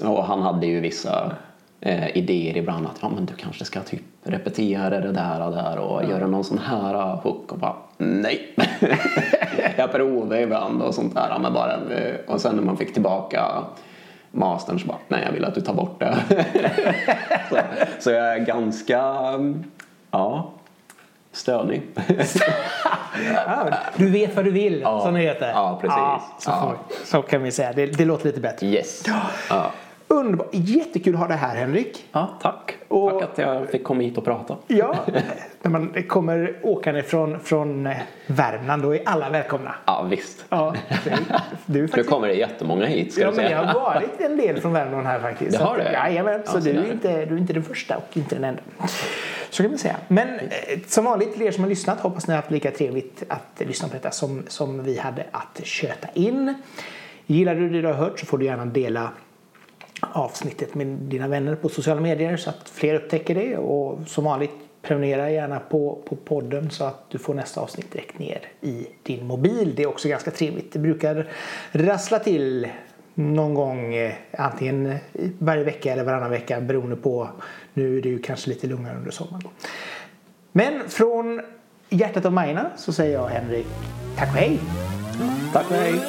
Och han hade ju vissa eh, idéer ibland att ja, men du kanske ska typ repetera det där och där och göra någon sån här hook och bara nej. jag provar ibland och sånt där men bara, eh, och sen när man fick tillbaka mastern så bara nej jag vill att du tar bort det. så, så jag är ganska, mm, ja. Ja, du vet vad du vill, Ja. som det heter. Ja, precis. så, Ja. så kan vi säga. Det, det låter lite bättre. yes. Ja. Underbart. Jättekul att ha dig här Henrik. Ja, tack. Och- Tack att jag fick komma hit och prata. Ja, när man kommer åkande från, från eh, Värmland då är alla välkomna. Ja, visst. Ja, det är- är Nu faktiskt... kommer det jättemånga hit ska Ja, du men det säga. har varit en del från Värmland här faktiskt. Det Så har det? Jajamän, så Ja, du är, inte, du är inte den första och inte den enda. Så kan man säga. Men eh, som vanligt till er som har lyssnat hoppas ni har haft lika trevligt att lyssna på detta som, som vi hade att köta in. Gillar du det du har hört så får du gärna dela avsnittet med dina vänner på sociala medier så att fler upptäcker det. Och som vanligt prenumerera gärna på, på podden så att du får nästa avsnitt direkt ner i din mobil. Det är också ganska trevligt. Det brukar rassla till någon gång eh, antingen varje vecka eller varannan vecka beroende på nu är det ju kanske lite lugnare under sommaren. Men från hjärtat av Majorna så säger jag Henrik tack och hej! Tack och hej.